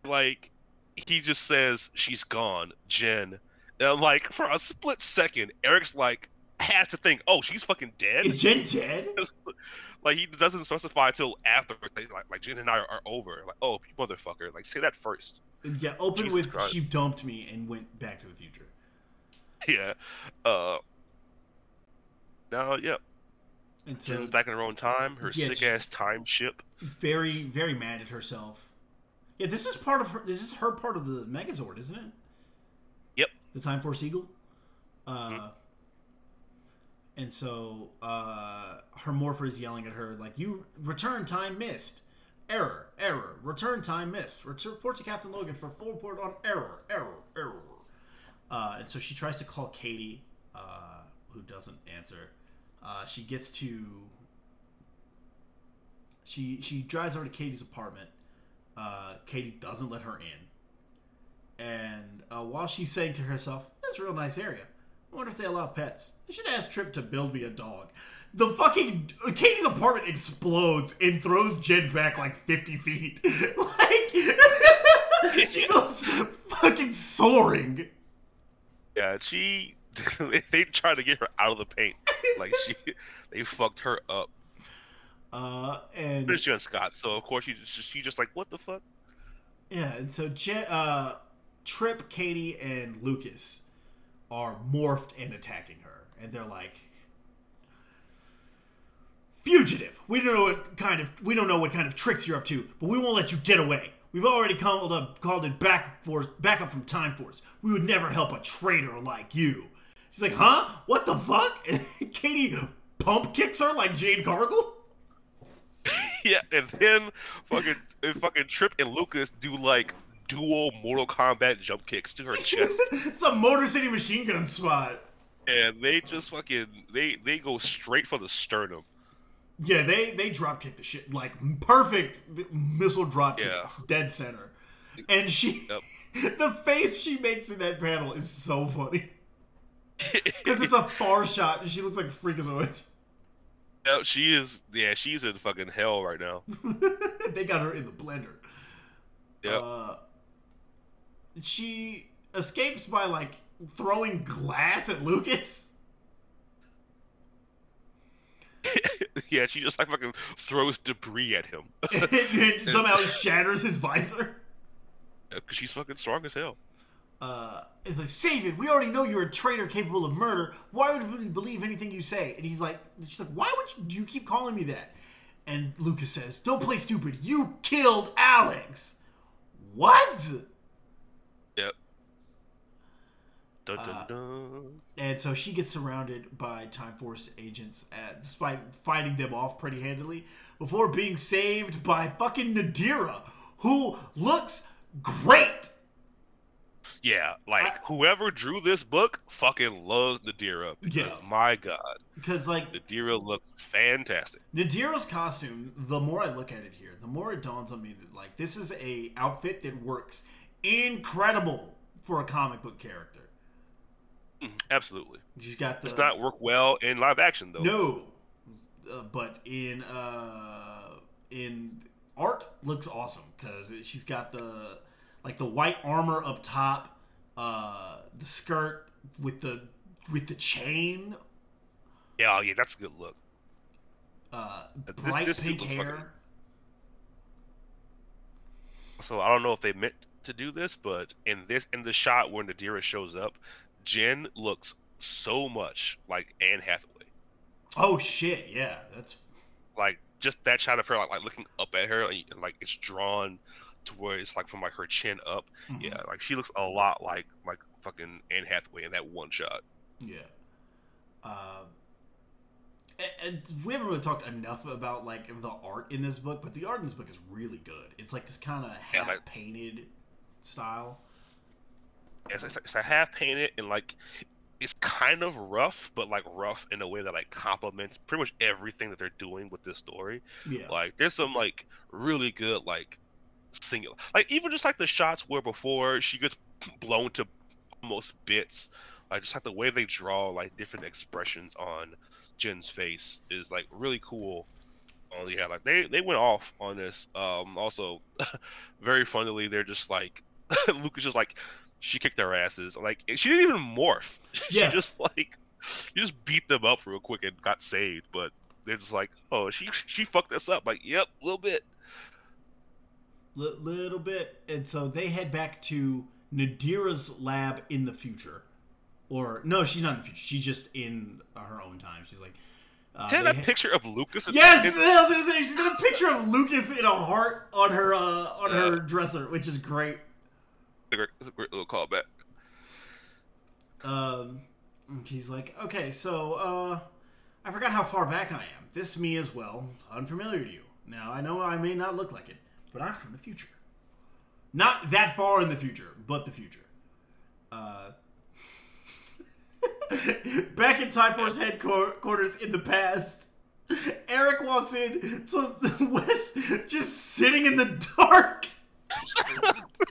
like he just says she's gone, Jen. And like for a split second, Eric's like has to think, oh, she's fucking dead. Is Jen dead? like he doesn't specify until after, like, like, like Jen and I are, are over. Like, oh, motherfucker, like say that first. Yeah, open Jesus with Christ. she dumped me and went back to the future. Yeah. Uh. Now, yeah, And so Jen's back in her own time. Her Yeah, sick ass time ship. very, very mad at herself. Yeah, this is part of her. This is her part of the Megazord, isn't it? Yep. The Time Force Eagle. Uh, Mm-hmm. And so uh, her morpher is yelling at her like, "You return time missed, error, error, return time missed. Report to Captain Logan for full report on error, error, error." Uh, and so she tries to call Katie, uh, who doesn't answer. Uh, she gets to she she drives over to Katie's apartment. Uh, Katie doesn't let her in, and uh, while she's saying to herself, "That's a real nice area. I wonder if they allow pets. I should ask Trip to build me a dog." The fucking Katie's apartment explodes and throws Jen back like fifty feet. like she goes fucking soaring. Yeah, she. they tried to get her out of the paint. Like she, they fucked her up. Uh, and it's Jen Scott, so of course she just, she just like what the fuck. Yeah, and so Jen uh, Trip, Katie, and Lucas are morphed and attacking her, and they're like, "Fugitive! We don't know what kind of we don't know what kind of tricks you're up to, but we won't let you get away. We've already called up called in back force back up from Time Force. We would never help a traitor like you." She's like, "Huh? What the fuck?" Katie pump kicks her like Jade Cargill. Yeah, and then fucking and fucking Trip and Lucas do like dual Mortal Kombat jump kicks to her chest, it's a Motor City Machine Gun spot. and they just fucking they they go straight for the sternum. Yeah, they they drop kick the shit like perfect missile drop kicks, Yeah. dead center. And she, Yep. the face she makes in that panel is so funny because it's a far shot and she looks like a freakazoid. Yep, she is. Yeah, she's in fucking hell right now. they got her in the blender. Yep. Uh, she escapes by like throwing glass at Lucas. yeah, she just like fucking throws debris at him and somehow shatters his visor. because she's fucking strong as hell. uh, it's like, save it. We already know you're a traitor capable of murder. Why would we believe anything you say? And he's like, she's like, why would you, do you keep calling me that? And Lucas says, don't play stupid. You killed Alex. What? Yep. Dun, Uh, dun, dun. And so she gets surrounded by Time Force agents, uh, despite fighting them off pretty handily, before being saved by fucking Nadira, who looks great. Yeah, like I- whoever drew this book fucking loves Nadira because Yeah. my god, Because, like, Nadira looks fantastic. Nadira's costume, the more I look at it here, the more it dawns on me that like this is a outfit that works incredible for a comic book character. Absolutely, She's got the does not work well in live action though. no, uh, but in uh in art looks awesome because she's got the like the white armor up top, uh the skirt with the with the chain, Yeah, yeah, that's a good look. uh bright this suit pink hair. fucking- So I don't know if they meant to do this, but in this in the shot where Nadira shows up, Jen looks so much like Anne Hathaway. Oh shit, yeah, that's Like just that shot of her like, like looking up at her, like, like it's drawn to where it's like from like her chin up. mhm. Yeah, like she looks a lot like like fucking Anne Hathaway in that one shot. Yeah. Uh, and, and we haven't really talked enough about like the art in this book, but the art in this book is really good. It's like this kind of half painted style. It's, it's, it's a half painted and like it's kind of rough, but like rough in a way that like complements pretty much everything that they're doing with this story. Yeah. Like there's some like really good like singular like even just like the shots where before she gets blown to almost bits. Like just like the way they draw like different expressions on Jen's face is like really cool. Oh yeah, like they they went off on this. Um also very funnily they're just like Lucas just like she kicked their asses. Like she didn't even morph. Yeah. she just like she just beat them up real quick and got saved. But they're just like, oh, she she fucked us up. Like, yep, a little bit. Li- little bit. And so they head back to Nadira's lab in the future. Or, no, she's not in the future. She's just in her own time. She's like. Uh, She had they ha- picture of Lucas. Yes, in- I was gonna say she's got a picture of Lucas in a heart on her uh, on her dresser, which is great. It's a great, it's a great little callback. Um, he's like, okay, so uh, I forgot how far back I am. This me as well, unfamiliar to you. Now I know I may not look like it, but I'm from the future. Not that far in the future, but the future. Uh, back in Time Force headquarters in the past, Eric walks in to Wes just sitting in the dark.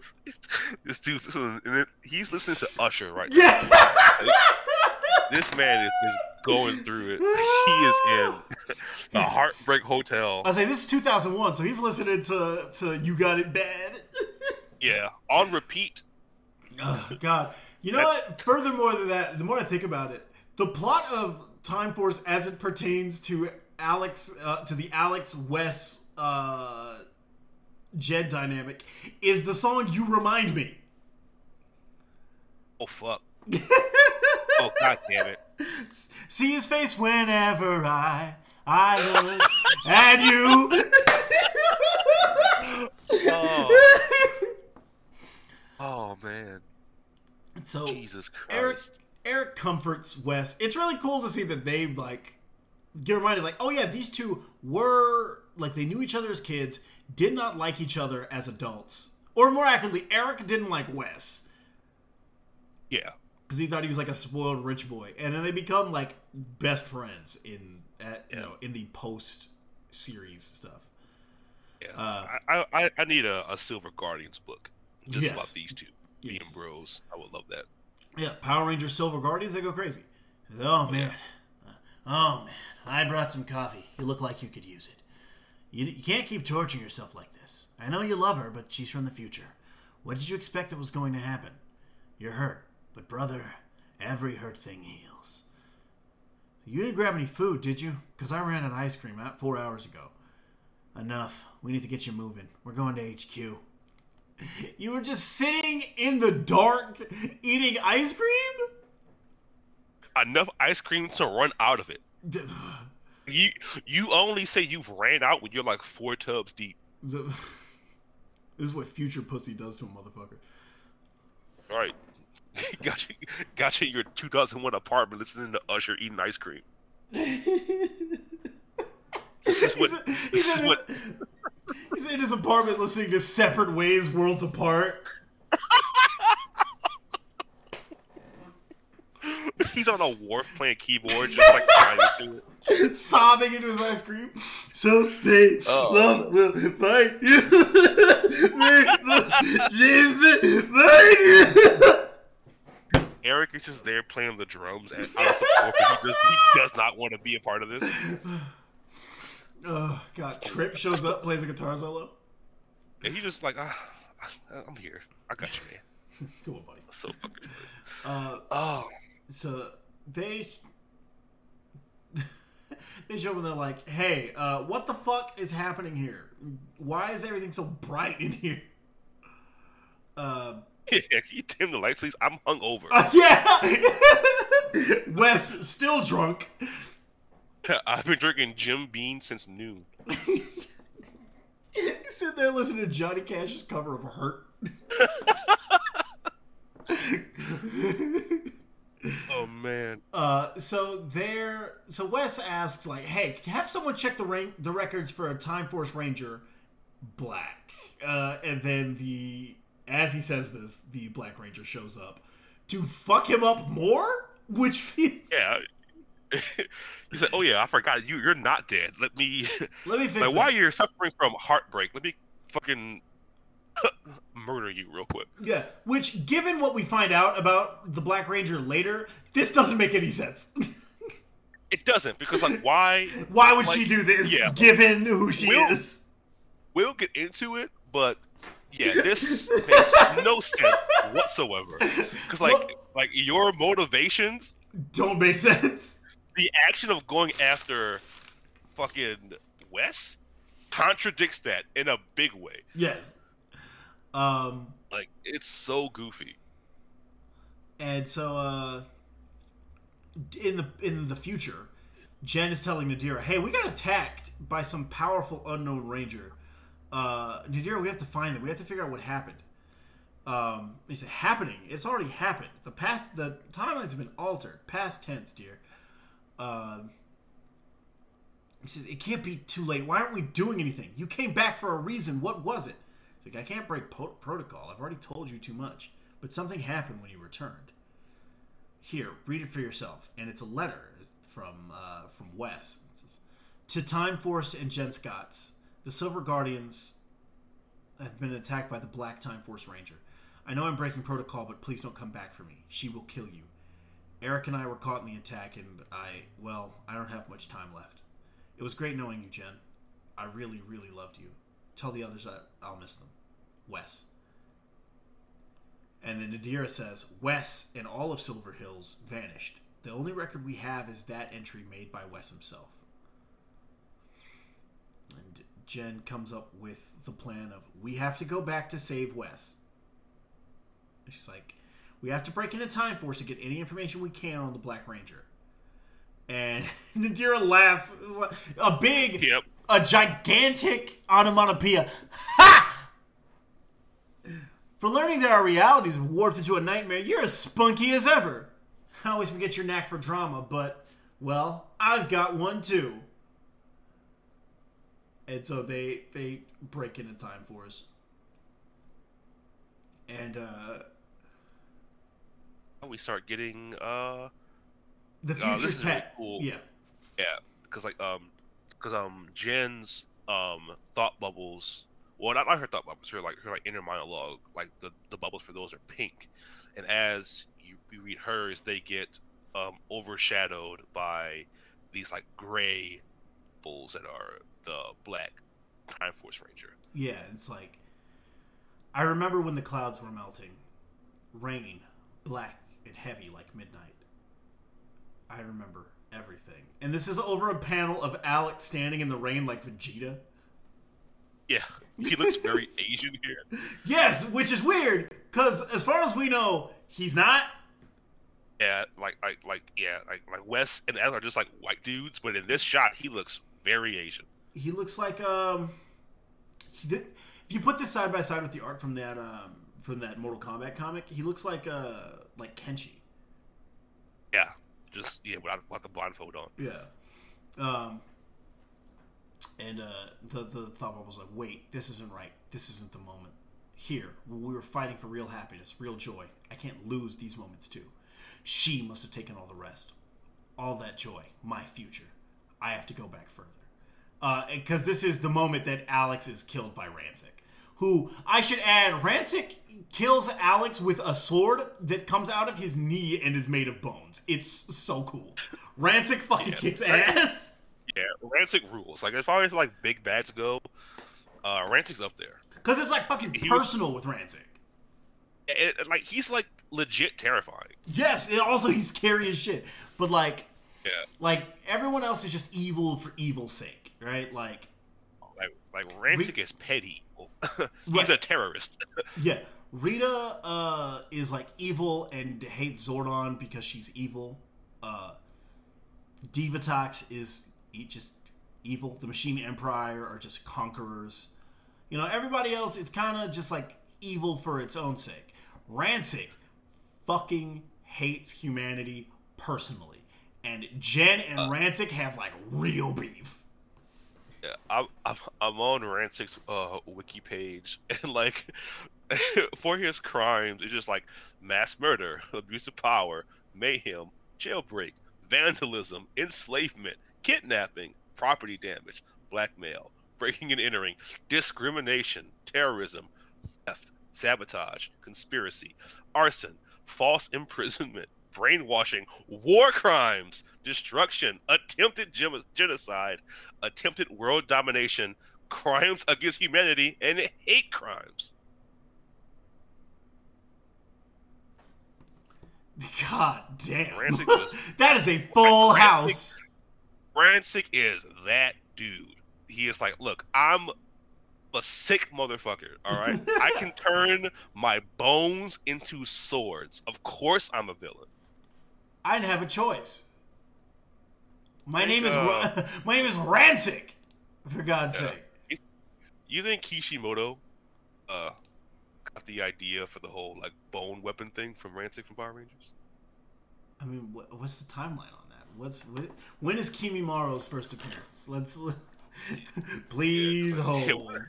This dude, and he's listening to Usher right now. Yeah. This man is, is going through it. He is in the Heartbreak Hotel. I say this is 2001, so he's listening to to "You Got It Bad." Yeah, on repeat. oh God, you know That's- what? Furthermore than that, the more I think about it, the plot of Time Force as it pertains to Alex, uh, to the Alex Wes uh, Jen dynamic, is the song "You Remind Me." Oh fuck. Oh god damn it. See his face whenever I I look at you. Oh, oh man. so Jesus Christ. Eric Eric comforts Wes. It's really cool to see that they've like get reminded, like, oh yeah, these two were like they knew each other as kids, did not like each other as adults, or more accurately, Eric didn't like Wes Yeah. because he thought he was like a spoiled rich boy, and then they become like best friends in at, you know in the post series stuff. Yeah. Uh, I, I I need a, a Silver Guardians book just Yes. about these two being Yes. bros. I would love that. Yeah, Power Rangers Silver Guardians, they go crazy. Oh man, oh man, I brought some coffee. You look like you could use it. You, you can't keep torturing yourself like this. I know you love her, but she's from the future. What did you expect that was going to happen? You're hurt, but brother, every hurt thing heals. You didn't grab any food, did you? Because I ran out of ice cream out four hours ago. Enough. We need to get you moving. We're going to HQ. You were just sitting in the dark eating ice cream? Enough ice cream to run out of it. You you only say you've ran out when you're like four tubs deep. this is what future pussy does to a motherfucker. All right. got you got you in your 2001 apartment listening to Usher eating ice cream. this is what He's, this he's is in what his, he's in his apartment listening to Separate Ways, Worlds Apart. he's on a wharf playing keyboard just like crying into it. sobbing into his ice cream. Someday, Oh. love will find you. Distant find you. Eric is just there playing the drums and of support. He does, he does not want to be a part of this. Oh God! Trip shows up, plays a guitar solo. And he just like, ah, I'm here. I got you, man. Come on, buddy. So fucking. Uh, Oh, so they they show up and they're like, "Hey, uh, what the fuck is happening here? Why is everything so bright in here?" Uh, yeah, can you dim the light, please? I'm hungover. yeah. Wes still drunk. I've been drinking Jim Beam since noon. He's sitting there listening to Johnny Cash's cover of "Hurt." Oh man. Uh, so there, so Wes asks like, "Hey, have someone check the rank, the records for a Time Force Ranger, Black." Uh, and then the, as he says this, the Black Ranger shows up to fuck him up more, which feels. Yeah. he said, "Oh yeah, I forgot you. You're not dead. Let me. Let me fix like, it. while you're suffering from heartbreak, let me fucking murder you real quick." Yeah, which, given what we find out about the Black Ranger later, this doesn't make any sense. It doesn't because like why? Why would she do this, yeah. given who she Will- is? We'll get into it, but yeah, this makes no sense whatsoever. Because like Well- like your motivations, Don't make sense. the action of going after fucking Wes contradicts that in a big way. Yes. Um. Like it's so goofy. And so, uh, in the in the future, Jen is telling Nadira, "Hey, we got attacked by some powerful unknown ranger. Uh, Nadira, we have to find them. We have to figure out what happened." Um, he said, "Happening? It's already happened. The past, the timelines have been altered. Past tense, dear." Um, he says, "It can't be too late. Why aren't we doing anything? You came back for a reason. What was it?" Like, "I can't break po- protocol. I've already told you too much. But something happened when you returned." here, read it for yourself. And it's a letter from uh, from Wes. Says, to Time Force and Jen Scotts, the Silver Guardians have been attacked by the Black Time Force Ranger. I know I'm breaking protocol, but please don't come back for me. She will kill you. Eric and I were caught in the attack, and I, well, I don't have much time left. It was great knowing you, Jen. I really, really loved you. Tell the others that I'll miss them. Wes. And then Nadira says, Wes and all of Silver Hills vanished. The only record we have is that entry made by Wes himself. And Jen comes up with the plan of, we have to go back to save Wes. She's like, we have to break into Time Force to get any information we can on the Black Ranger. And Nadira laughs. It's like a big, Yep. a gigantic onomatopoeia. Ha! For learning that our realities have warped into a nightmare, you're as spunky as ever. I always forget your knack for drama, but Well, I've got one too. And so they they break into Time Force. And uh we start getting uh the uh, future's this is really cool. Yeah. Yeah, because like um, because um, Jen's um thought bubbles. Well, not, not her thought bubbles. Her like her like inner monologue. Like the the bubbles for those are pink, and as you, you read hers, they get um overshadowed by these like gray bulls that are the black Time Force Ranger. Yeah, it's like I remember when the clouds were melting. Rain, black and heavy like midnight. I remember everything. And this is over a panel of Alex standing in the rain like Vegeta. Yeah, he looks very Asian here. Yes, which is weird cuz as far as we know, he's not. Yeah, like like like yeah, like like Wes and Ed are just like white dudes, but in this shot, he looks very Asian. He looks like um did, if you put this side by side with the art from that um from that Mortal Kombat comic, he looks like uh like Kenshi. Yeah, just yeah, without, without the blindfold on. Yeah. Um. And uh, the the thought bubble was like, "Wait, this isn't right. This isn't the moment. Here, when we were fighting for real happiness, real joy, I can't lose these moments too. She must have taken all the rest, all that joy, my future. I have to go back further, because this is the moment that Alex is killed by Ransik, who I should add, Ransik kills Alex with a sword that comes out of his knee and is made of bones. It's so cool. Ransik fucking Yeah. kicks ass. Yeah, Ransik rules. Like as far as like big bats go, uh, Ransik's up there. Because it's like fucking He was- personal with Ransik. It, it- like he's like legit terrifying. Yes, and also he's scary as shit. But like, Yeah, like everyone else is just evil for evil's sake, right? Like, like like Ransik is petty. he's Right. a terrorist. yeah, Rita uh, is like evil and hates Zordon because she's evil. Uh, Divatox is just evil. The Machine Empire are just conquerors. You know, everybody else, it's kind of just like evil for its own sake. Ransik fucking hates humanity personally. And Jen and Ransik have like real beef. Yeah, I'm, I'm I'm on Ransik's uh, wiki page, and like for his crimes, it's just like mass murder, abuse of power, mayhem, jailbreak, vandalism, enslavement, kidnapping, property damage, blackmail, breaking and entering, discrimination, terrorism, theft, sabotage, conspiracy, arson, false imprisonment, brainwashing, war crimes, destruction, attempted genocide, attempted world domination, crimes against humanity, and hate crimes. God damn. That is a full Ransik- house. Ransik is that dude. He is like, look, I'm a sick motherfucker. All right, I can turn my bones into swords. Of course, I'm a villain. I didn't have a choice. My name is uh, Ra- my name is Ransik. For God's Yeah. sake. You think Kishimoto uh, got the idea for the whole like bone weapon thing from Ransik from Power Rangers? I mean, what, what's the timeline on that? What's what, when is Kimimaro's first appearance? Let's please Yeah. hold.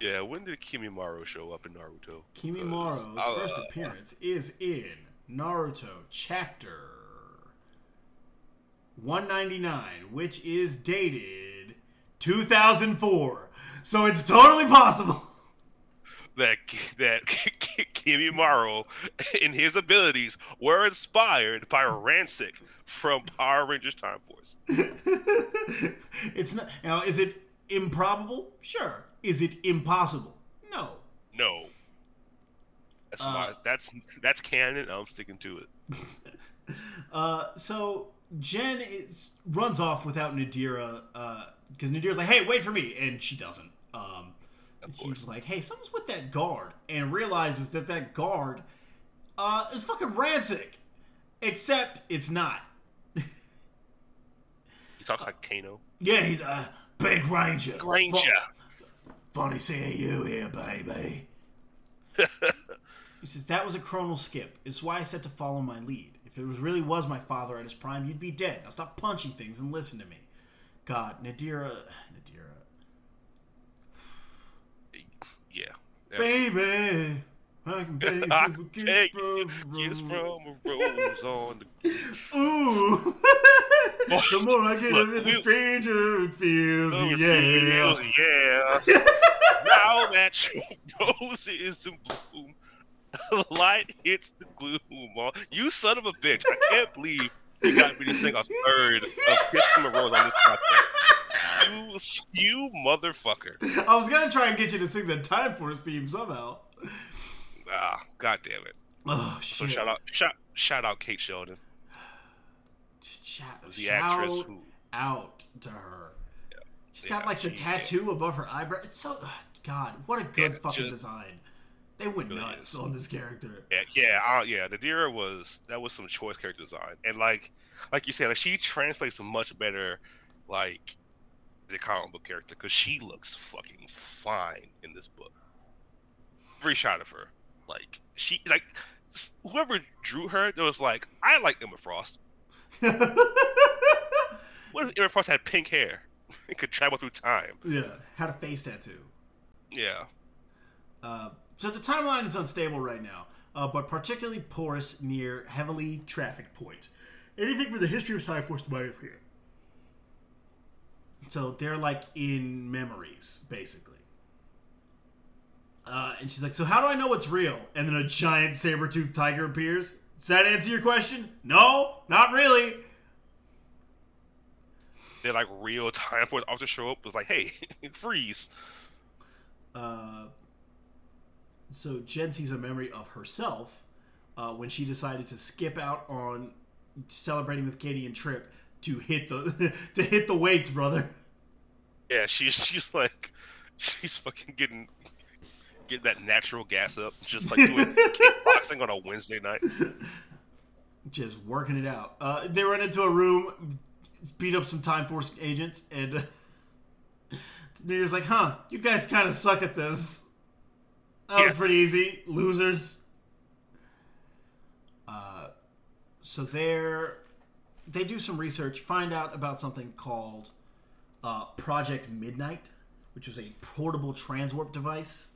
Yeah, when did Kimimaro show up in Naruto? Kimimaro's Uh, first appearance is in Naruto chapter 199, which is dated 2004. So it's totally possible. That that Kimimaro and his abilities were inspired by Ransik from Power Rangers Time Force. it's not now. Is it improbable? Sure. Is it impossible? No. No. That's Uh, my, that's that's canon. I'm sticking to it. Uh, so Jen is, runs off without Nadira Uh, because Nadira's like, "Hey, wait for me," and she doesn't. Um, Of she's course. like, "Hey, something's with that guard," and realizes that that guard uh, is fucking Ransik, except it's not. He talks like Kano. Yeah, he's a big ranger. Ranger. Fu- funny seeing you here, baby. He says that was a chronal skip. It's why I said to follow my lead. If it was really was my father at his prime, you'd be dead. Now stop punching things and listen to me. God, Nadira, Nadira, Yeah. Yeah. Baby, I can beg I can kiss from a kiss from a rose on the Ooh. the more I get Look, of it, the stranger it feels. Oh, yeah. feels, yeah. now that your rose is in bloom, the light hits the gloom. Oh, You son of a bitch! I can't believe you got me to sing a third of "Kiss from a Rose" on this podcast. You, you motherfucker! I was gonna try and get you to sing the Time Force theme somehow. Ah, god damn it! Oh So shit! shout out, shout, shout out, Kate Sheldon, Shout, the shout actress who. out to her. She's Yeah, got like the she- tattoo above her eyebrow. It's so God, what a good Yeah, fucking just- design. They went Really nuts is. on this character. Yeah, yeah, uh, yeah. Nadira was that was some choice character design, and like, like you said, like she translates much better, like the comic book character because she looks fucking fine in this book. Every shot of her, like she, like whoever drew her, it was like I like Emma Frost. What if Emma Frost had pink hair? It could travel through time. yeah, had a face tattoo. Yeah, Uh, so the timeline is unstable right now, uh, but particularly porous near heavily trafficked points. Anything for the history of Time Force might appear. So they're like in memories, basically. Uh, and she's like, "So how do I know what's real?" And then a giant saber-toothed tiger appears. Does that answer your question? No, not really. they're like real time for the officer show up. Was like, hey, freeze. Uh, so Jen sees a memory of herself uh, when she decided to skip out on celebrating with Katie and Trip to hit the to hit the weights, brother. Yeah, she's she's like she's fucking getting getting that natural gas up, just like doing kickboxing on a Wednesday night. Just working it out. Uh, they run into a room, beat up some Time Force agents, and Nader's like, "Huh, you guys kind of suck at this. That was pretty easy, losers." Uh, so they're they do some research, find out about something called uh, Project Midnight, which was a portable transwarp device.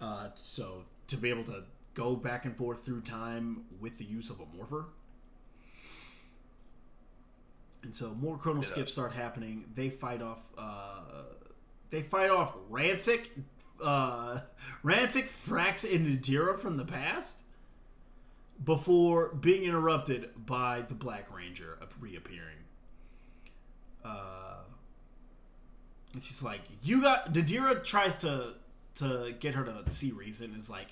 Uh, so to be able to go back and forth through time with the use of a morpher. And so more chrono skips start happening. They fight off. Uh, they fight off Ransik, uh, Ransik, Frax, and Nadira from the past before being interrupted by the Black Ranger reappearing. Uh, and she's like, "You got." Nadira tries to to get her to see reason. Is like,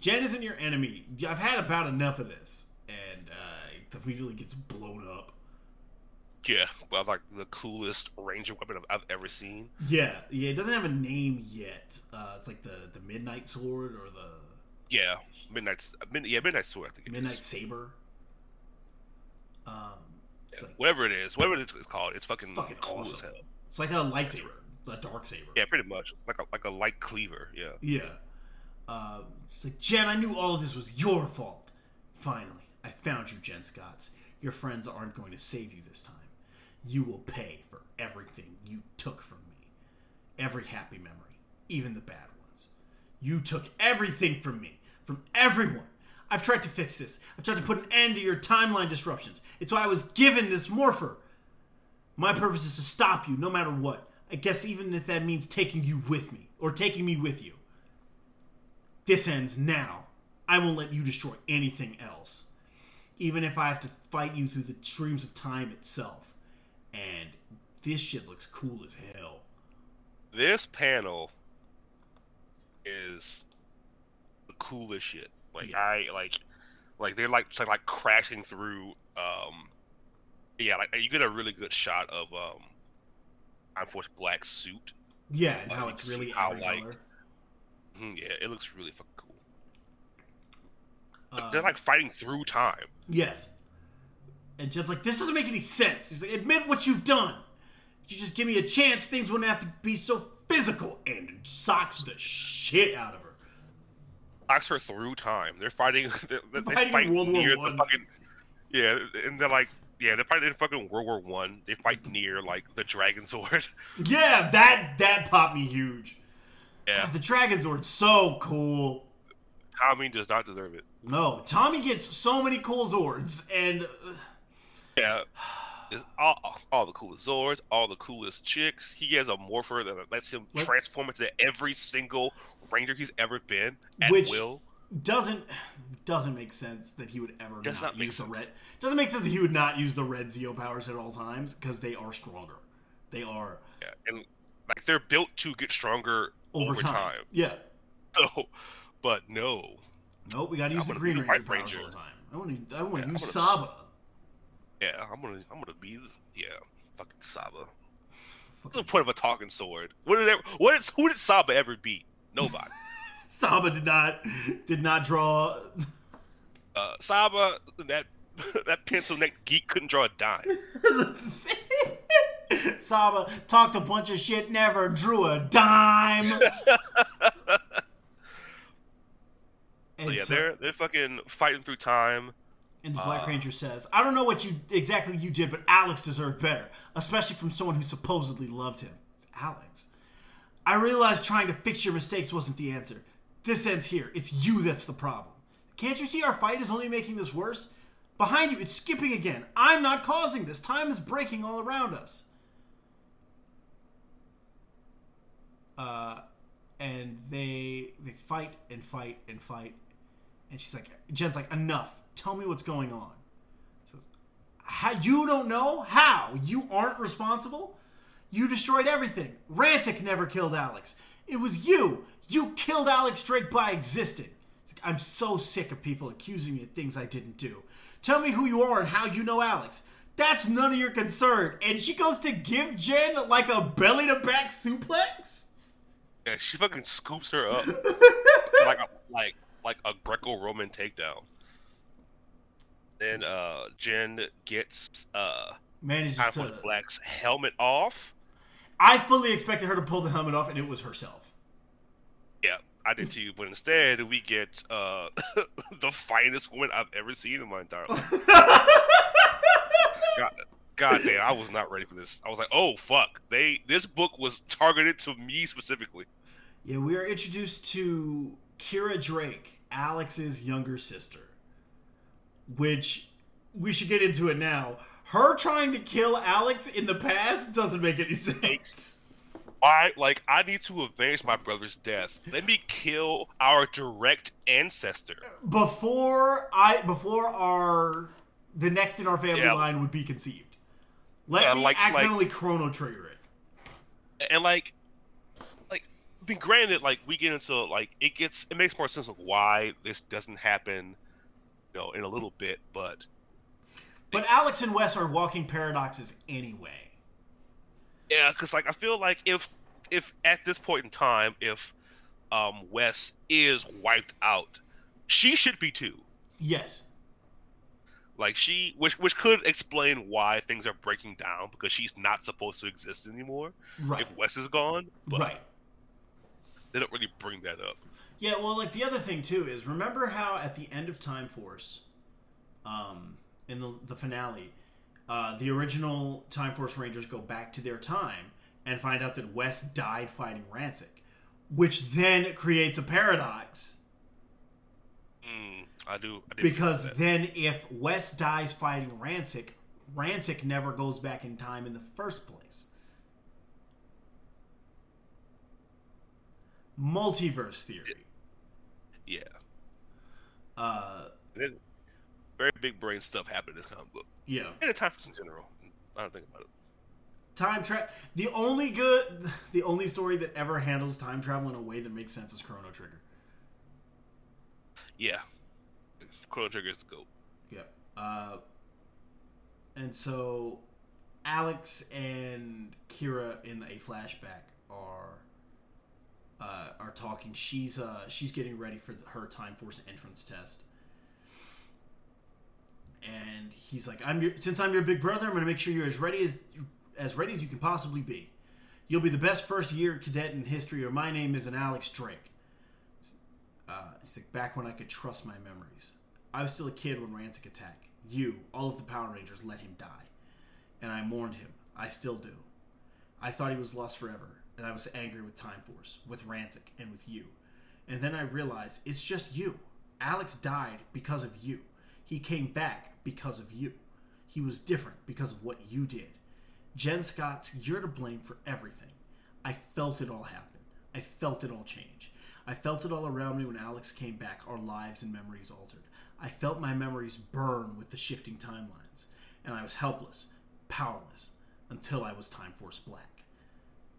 Jen isn't your enemy. I've had about enough of this, and uh, immediately gets blown up. Yeah, well, like the coolest ranger weapon I've, I've ever seen. Yeah, yeah. It doesn't have a name yet. Uh, it's like the the Midnight Sword or the Yeah, midnight's mid, yeah midnight sword. I think. Midnight Saber. Um, it's like whatever it is, whatever it's called, it's fucking, fucking cool awesome. it's like a lightsaber, a dark saber. Yeah, pretty much like a like a light cleaver. Yeah, Yeah. Um, it's like, Jen, I knew all of this was your fault. Finally, I found you, Jen Scotts. Your friends aren't going to save you this time. You will pay for everything you took from me. Every happy memory, even the bad ones. You took everything from me, from everyone. I've tried to fix this. I've tried to put an end to your timeline disruptions. It's why I was given this morpher. My purpose is to stop you no matter what. I guess even if that means taking you with me, or taking me with you. This ends now. I won't let you destroy anything else. Even if I have to fight you through the streams of time itself. And this shit looks cool as hell. this panel is the coolest shit. Like Yeah. I like, like they're like like, crashing through. Um, yeah, like you get a really good shot of um, Force Black suit. Yeah, and Like, how it's really how, like, color. Mhm, yeah, it looks really fucking cool. Um, they're like fighting through time. Yes. And Jed's like, this doesn't make any sense. He's like, admit what you've done. If you just give me a chance, things wouldn't have to be so physical. And socks the shit out of her. Socks her through time. They're fighting. They're, they're Fighting fighting World War One. fucking. Yeah, and they're like, yeah, they're fighting in fucking World War One. They fight near like the Dragon Sword. Yeah, that that popped me huge. Yeah, God, the Dragon Sword's so cool. Tommy does not deserve it. No, Tommy gets so many cool Zords, and Yeah. All, all the coolest Zords, all the coolest chicks. He has a morpher that lets him What? transform into every single ranger he's ever been at Which- will. Doesn't doesn't make sense that he would ever Does not, not use the sense. red. Doesn't make sense that he would not use the red Zeo powers at all times because they are stronger. They are Yeah, and like they're built to get stronger over, over, time. time. Yeah. So, but no, Nope. We got to use the gonna Green the Ranger powers all the time. I want to. I want to Yeah, use I'm Saba. yeah, I'm gonna, I'm gonna be, yeah, fucking Saba. What's the point of a talking sword? What did, ever, what did, who did Saba ever beat? Nobody. Saba did not did not draw. uh, Saba, that that pencil neck geek couldn't draw a dime. Saba talked a bunch of shit, never drew a dime. and yeah, so- they're they're fucking fighting through time. And the Black Uh, Ranger says, "I don't know what you exactly you did, but Alex deserved better, especially from someone who supposedly loved him." It's Alex. I realized trying to fix your mistakes wasn't the answer. This ends here. It's you that's the problem. Can't you see our fight is only making this worse? Behind you, it's skipping again. I'm not causing this. Time is breaking all around us. Uh, and they they fight and fight and fight, and she's like, Jen's like, enough. Tell me what's going on. Says, How you don't know? How you aren't responsible? You destroyed everything. Ransik never killed Alex. It was you. You killed Alex Drake by existing. Like, I'm so sick of people accusing me of things I didn't do. Tell me who you are and how you know Alex. That's none of your concern. And she goes to give Jen like a belly to back suplex. Yeah, she fucking scoops her up like a, like like a Greco-Roman takedown. Then uh, Jen gets uh, Manages to. Black's helmet off. I fully expected her to pull the helmet off, and it was herself. I did to you, But instead, we get uh, the finest woman I've ever seen in my entire life. God, God damn, I was not ready for this. I was like, oh fuck, they this book was targeted to me specifically. Yeah, we are introduced to Kira Drake, Alex's younger sister. Which we should get into it now. Her trying to kill Alex in the past doesn't make any sense. I like I need to avenge my brother's death. Let me kill our direct ancestor. Before I before our the next in our family Yeah. line would be conceived. Let Yeah, me like- like- accidentally chrono trigger it. And like like be granted, like we get into like it gets it makes more sense of why this doesn't happen, you know, in a little bit, but But Alex and Wes are walking paradoxes anyway. Yeah, because like I feel like if if at this point in time, if um Wes is wiped out, she should be too. Yes. Like she, which which could explain why things are breaking down because she's not supposed to exist anymore Right. if Wes is gone. But Right. they don't really bring that up. Yeah, well, like the other thing too is remember how at the end of Time Force, um, in the the finale, uh, the original Time Force Rangers go back to their time and find out that Wes died fighting Ransik, which then creates a paradox Mm, I do I because then if Wes dies fighting Ransik, Ransik never goes back in time in the first place. Multiverse theory. yeah, Uh, very big brain stuff happened in this comic book yeah. and in time in general. I don't think about it. time travel the only good the only story that ever handles time travel in a way that makes sense is chrono trigger Yeah, Chrono Trigger is the goat. yep uh and so alex and kira in a flashback are uh are talking she's uh she's getting ready for her time force entrance test and he's like i'm your since i'm your big brother i'm gonna make sure you're as ready as as ready as you can possibly be You'll be the best first year cadet in history, or my name is an Alex Drake. Uh, he's like, back when I could trust my memories. I was still a kid when Ransik attacked. you, all of the Power Rangers, let him die. And I mourned him. I still do. I thought he was lost forever, and I was angry with Time Force, with Ransik, and with you. And then I realized it's just you. Alex died because of you. He came back because of you. He was different because of what you did. Jen Scotts, you're to blame for everything. I felt it all happen. I felt it all change. I felt it all around me when Alex came back, our lives and memories altered. I felt my memories burn with the shifting timelines, and I was helpless, powerless, until I was Time Force Black.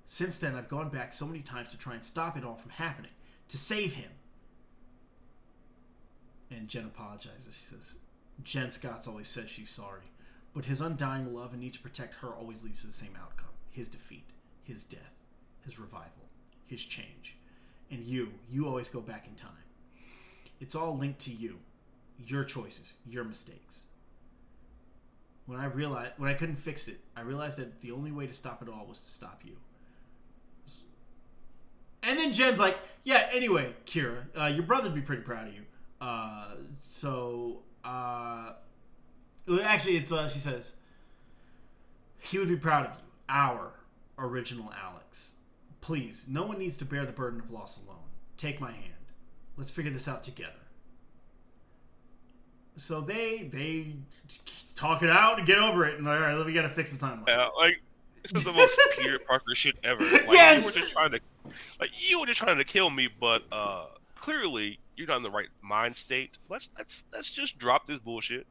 Since then, I've gone back so many times to try and stop it all from happening, to save him. And Jen apologizes. She says, Jen Scotts always said she's sorry, but his undying love and need to protect her always leads to the same outcome his defeat, his death, his revival, his change. And you, you always go back in time. It's all linked to you, your choices, your mistakes. When I realized, when I couldn't fix it, I realized that the only way to stop it all was to stop you. And then Jen's like, "Yeah, anyway, Kira, uh, your brother'd be pretty proud of you. Uh, so, uh, actually, it's uh, she says he would be proud of you, our original Alex. Please, no one needs to bear the burden of loss alone. Take my hand. Let's figure this out together." So they they talk it out and get over it, and all right, we got to fix the timeline. Yeah, like this is the most Peter Parker shit ever. Like, Yes! You were just trying to, like, you were just trying to kill me, but uh, clearly you're not in the right mind state. Let's let's let's just drop this bullshit.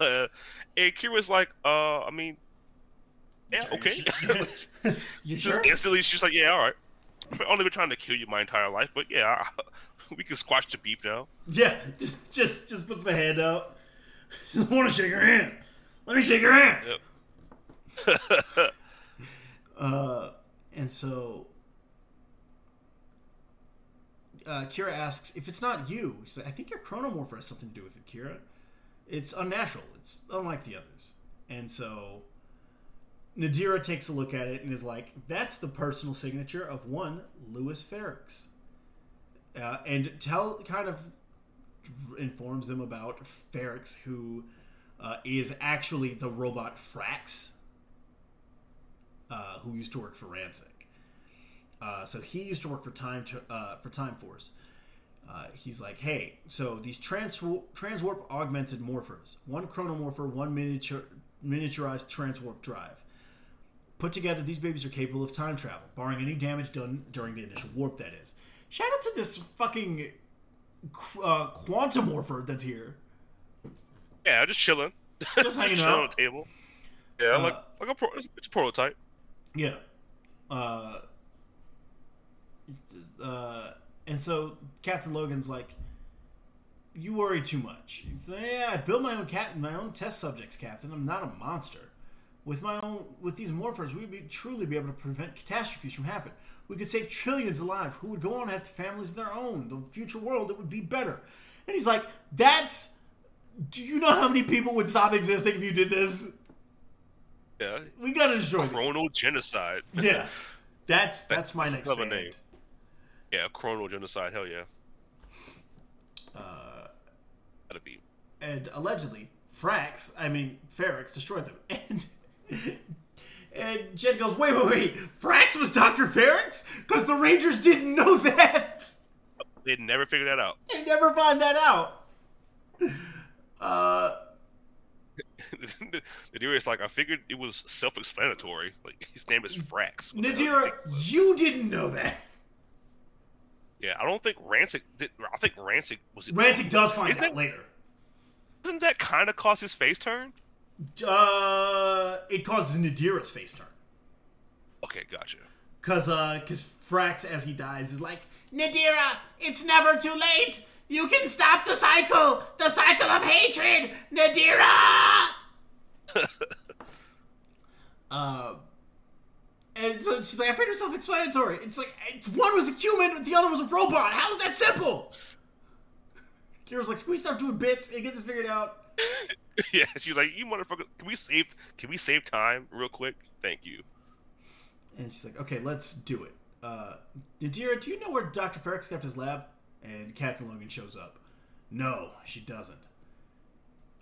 Uh, and Kira's like, uh, I mean, yeah, okay. you just sure? instantly, she's like, yeah, all right. I've only been trying to kill you my entire life, but yeah, we can squash the beef now. Yeah, just just, just puts the hand out. I want to shake her hand. Let me shake her hand. Yep. Uh, and so uh, Kira asks if it's not you. She's like, I think your chronomorpher has something to do with it, Kira. It's unnatural. It's unlike the others. And so Nadira takes a look at it and is like, "That's the personal signature of one Louis Ferrix." Uh, and tell kind of informs them about Ferrix, who uh, is actually the robot Frax, uh, who used to work for Ransik. Uh, so he used to work for Time to, uh, for Time Force. Uh, he's like, hey, so these trans transwarp augmented morphers, one chronomorpher, one miniature miniaturized transwarp drive. Put together, these babies are capable of time travel, barring any damage done during the initial warp. That is. Shout out to this fucking uh, quantumorpher that's here. Yeah, just chilling. Just hanging chilling out. on the table. Yeah, like Uh, like a pro- it's, it's a prototype. Yeah. Uh, uh, and so Captain Logan's like, "You worry too much." He's like, "Yeah, I built my own cat, my own test subjects, Captain. I'm not a monster. With my own, with these morphers, we'd be truly be able to prevent catastrophes from happening. We could save trillions of alive who would go on to have families of their own. The future world, it would be better." And he's like, "That's." Do you know how many people would stop existing if you did this? Yeah, We gotta destroy these. chronal genocide. Yeah, that's that's my That's next clever band. name. Yeah, chronal genocide. Hell yeah. Uh, Gotta be. and allegedly, Frax, I mean Ferrix, destroyed them. And and Jen goes, wait, wait, wait, Frax was Doctor Ferrix because the Rangers didn't know that. They'd never figured that out. They never find that out. Uh, Nadira's like, I figured it was self-explanatory. Like his name is Frax. What the hell do you Nadira, you didn't know that. Yeah, I don't think Ransik. Did, I think Ransik was. Ransik does find out that- later. Doesn't that kind of cause his face turn? Uh, it causes Nadira's face turn. Okay, gotcha. Cause uh, cause Frax as he dies is like, Nadira, it's never too late. You can stop the cycle, the cycle of hatred, Nadira. uh, and so she's like, I figured self-explanatory. It's like one was a human, the other was a robot. How is that simple? Kira's like, squeeze start doing bits and get this figured out? yeah, she's like, you motherfucker. Can we save? Can we save time real quick? Thank you. And she's like, okay, let's do it. Uh, Nadira, do you know where Dr. Ferrix kept his lab? And Captain Logan shows up. No, she doesn't.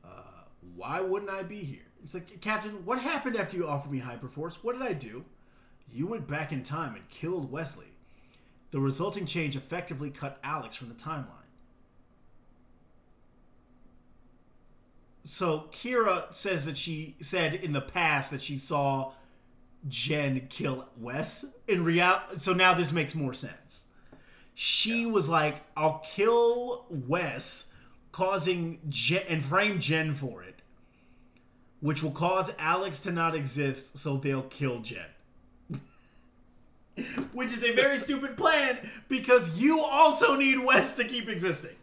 Uh, Why wouldn't I be here? He's like, Captain, what happened after you offered me Hyperforce? What did I do? You went back in time and killed Wesley. The resulting change effectively cut Alex from the timeline. So Kira says that she said in the past that she saw Jen kill Wes. In real, so now this makes more sense. She was like, "I'll kill Wes, causing Jen and frame Jen for it, which will cause Alex to not exist, so they'll kill Jen." Which is a very stupid plan because you also need Wes to keep existing.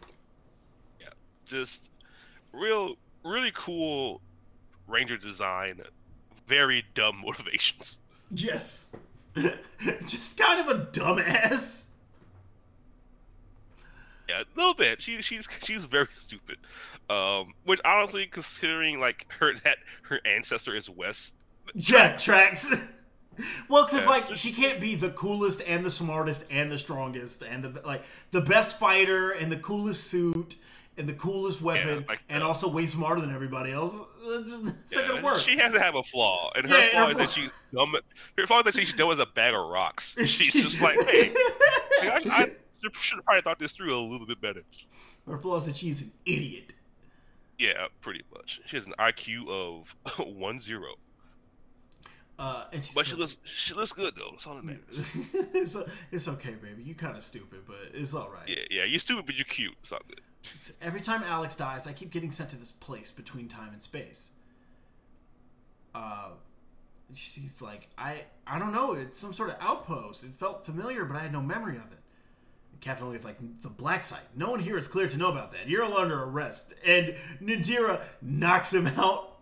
Yeah, just real, really cool Ranger design. Very dumb motivations. Yes. Just kind of a dumbass. Yeah, a little bit. She she's she's very stupid. Um, which honestly, considering like her that her ancestor is Wes. Yeah, tracks. well, because like she can't be the coolest and the smartest and the strongest and the like the best fighter and the coolest suit and the coolest weapon like, and uh, also way smarter than everybody else. It's not gonna work. She has to have a flaw, and her Yeah, flaw is that she's dumb. Her flaw is that she's dumb as a bag of rocks. She's just like, hey, like, I, I should have probably thought this through a little bit better. Her flaw is that she's an idiot. Yeah, pretty much. She has an IQ of one zero, Uh, but she looks she looks good though. That's all that matters. it's, it's okay, baby. You kind of stupid, but it's all right. Yeah, yeah. You're stupid, but you're cute. It's all good. Every time Alex dies, I keep getting sent to this place between time and space. Uh, she's like, I, I don't know. It's some sort of outpost. It felt familiar, but I had no memory of it. And Captain Logan's like, the black site. No one here is clear to know about that. You're all under arrest. And Nadira knocks him out.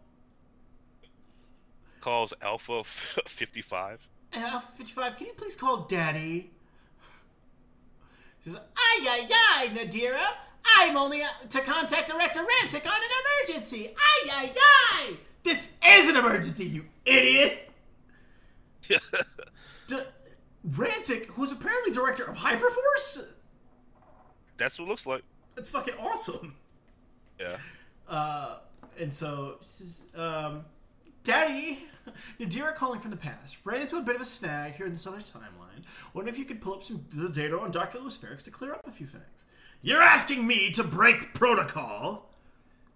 Calls Alpha fifty five. Alpha 55, can you please call Daddy? She says, Ay, ay, ay, Nadira. I'm only uh, to contact Director Ransik on an emergency. Ay, ay, ay. This is an emergency, you idiot. D- Ransik, who's apparently director of Hyperforce? That's what it looks like. That's fucking awesome. Yeah. Uh, and so, um, Daddy, Nadira calling from the past. Ran into a bit of a snag here in this other timeline. Wondering if you could pull up some the data on Dr. Louis Ferrix to clear up a few things. You're asking me to break protocol?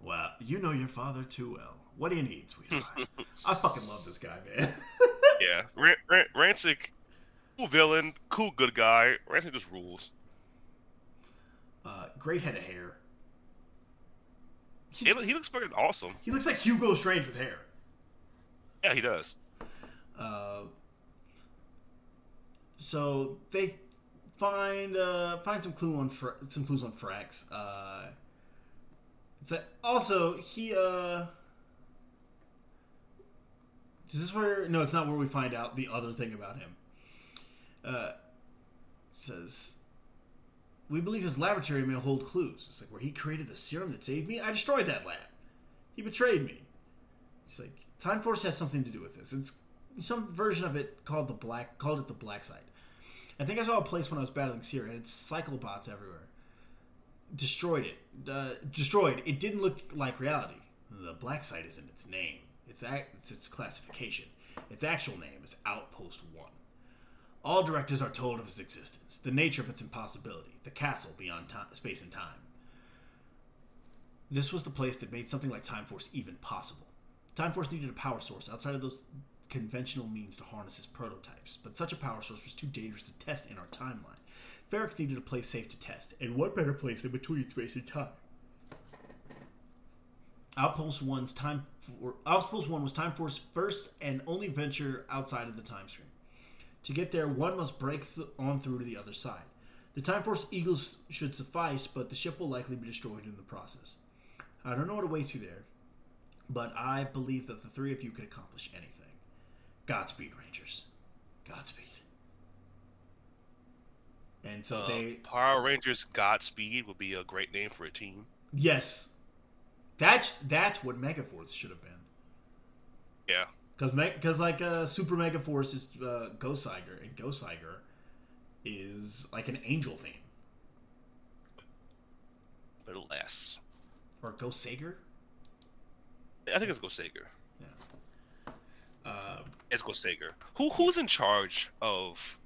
Well, you know your father too well. What do you need, sweetheart? I fucking love this guy, man. Yeah. Ran- Ran- Ransik, cool villain, cool good guy. Ransik just rules. uh, great head of hair. He's- he looks fucking awesome. he looks like Hugo Strange with hair. Yeah, he does. Uh, so they find uh, find some clue on Fra- some clues on Frax. Uh, a, also he. Uh, is this where? No, it's not where we find out the other thing about him. Uh, says. We believe his laboratory may hold clues. It's like where he created the serum that saved me. I destroyed that lab. He betrayed me. It's like Time Force has something to do with this. It's some version of it called the black called it the black side. I think I saw a place when I was battling Syria and it's cyclobots everywhere. Destroyed it. Uh, destroyed. It didn't look like reality. The black site isn't its name. It's, it's its classification. Its actual name is Outpost One. All directors are told of its existence, the nature of its impossibility, the castle beyond time, space and time. This was the place that made something like Time Force even possible. Time Force needed a power source outside of those conventional means to harness its prototypes, but such a power source was too dangerous to test in our timeline. Ferrex needed a place safe to test, and what better place than between space and time? Outpost One's time for Outpost One was Time Force's first and only venture outside of the time stream. To get there, one must break th- on through to the other side. The Time Force Eagles should suffice, but the ship will likely be destroyed in the process. I don't know what awaits you there, but I believe that the three of you could accomplish anything. Godspeed, Rangers. Godspeed. And so Uh, they, Power Rangers Godspeed would be a great name for a team. yes, that's that's what Megaforce should have been. Yeah. Because because like uh, Super Mega Force is uh, Ghost Tiger, and Ghost Tiger is like an angel theme A little less. or Goseiger. I think it's Goseiger. Uh, It's Goseiger. Who who's in charge of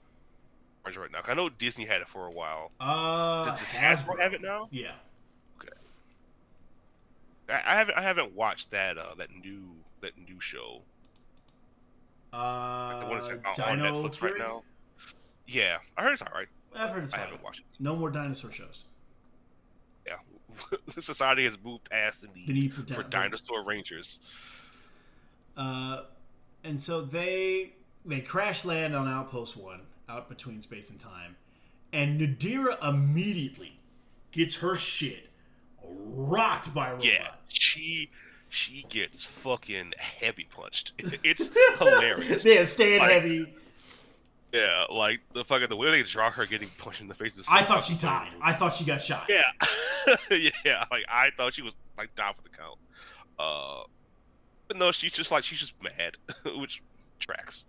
Orange right now? I know Disney had it for a while. uh, Does, does Hasbro Hasbro. have it now? Yeah. I, I haven't I haven't watched that uh that new that new show. Uh, The one that's like, on Netflix Fury? right now. Yeah, I heard it's alright. I've heard it's I fine. haven't watched it. No more dinosaur shows. Society has moved past the need, The need for, for dinosaur rangers. Uh, and so they they crash land on Outpost One, out between space and time, and Nadira immediately gets her shit rocked by robot. Yeah, she she gets fucking heavy punched. It's hilarious. Yeah, stand Like- heavy. Yeah, like the fucking the way they draw her getting punched in the face I thought she died. I thought she got shot. Yeah, yeah. Like I thought she was like down for the count. Uh, but no, she's just like she's just mad, which tracks.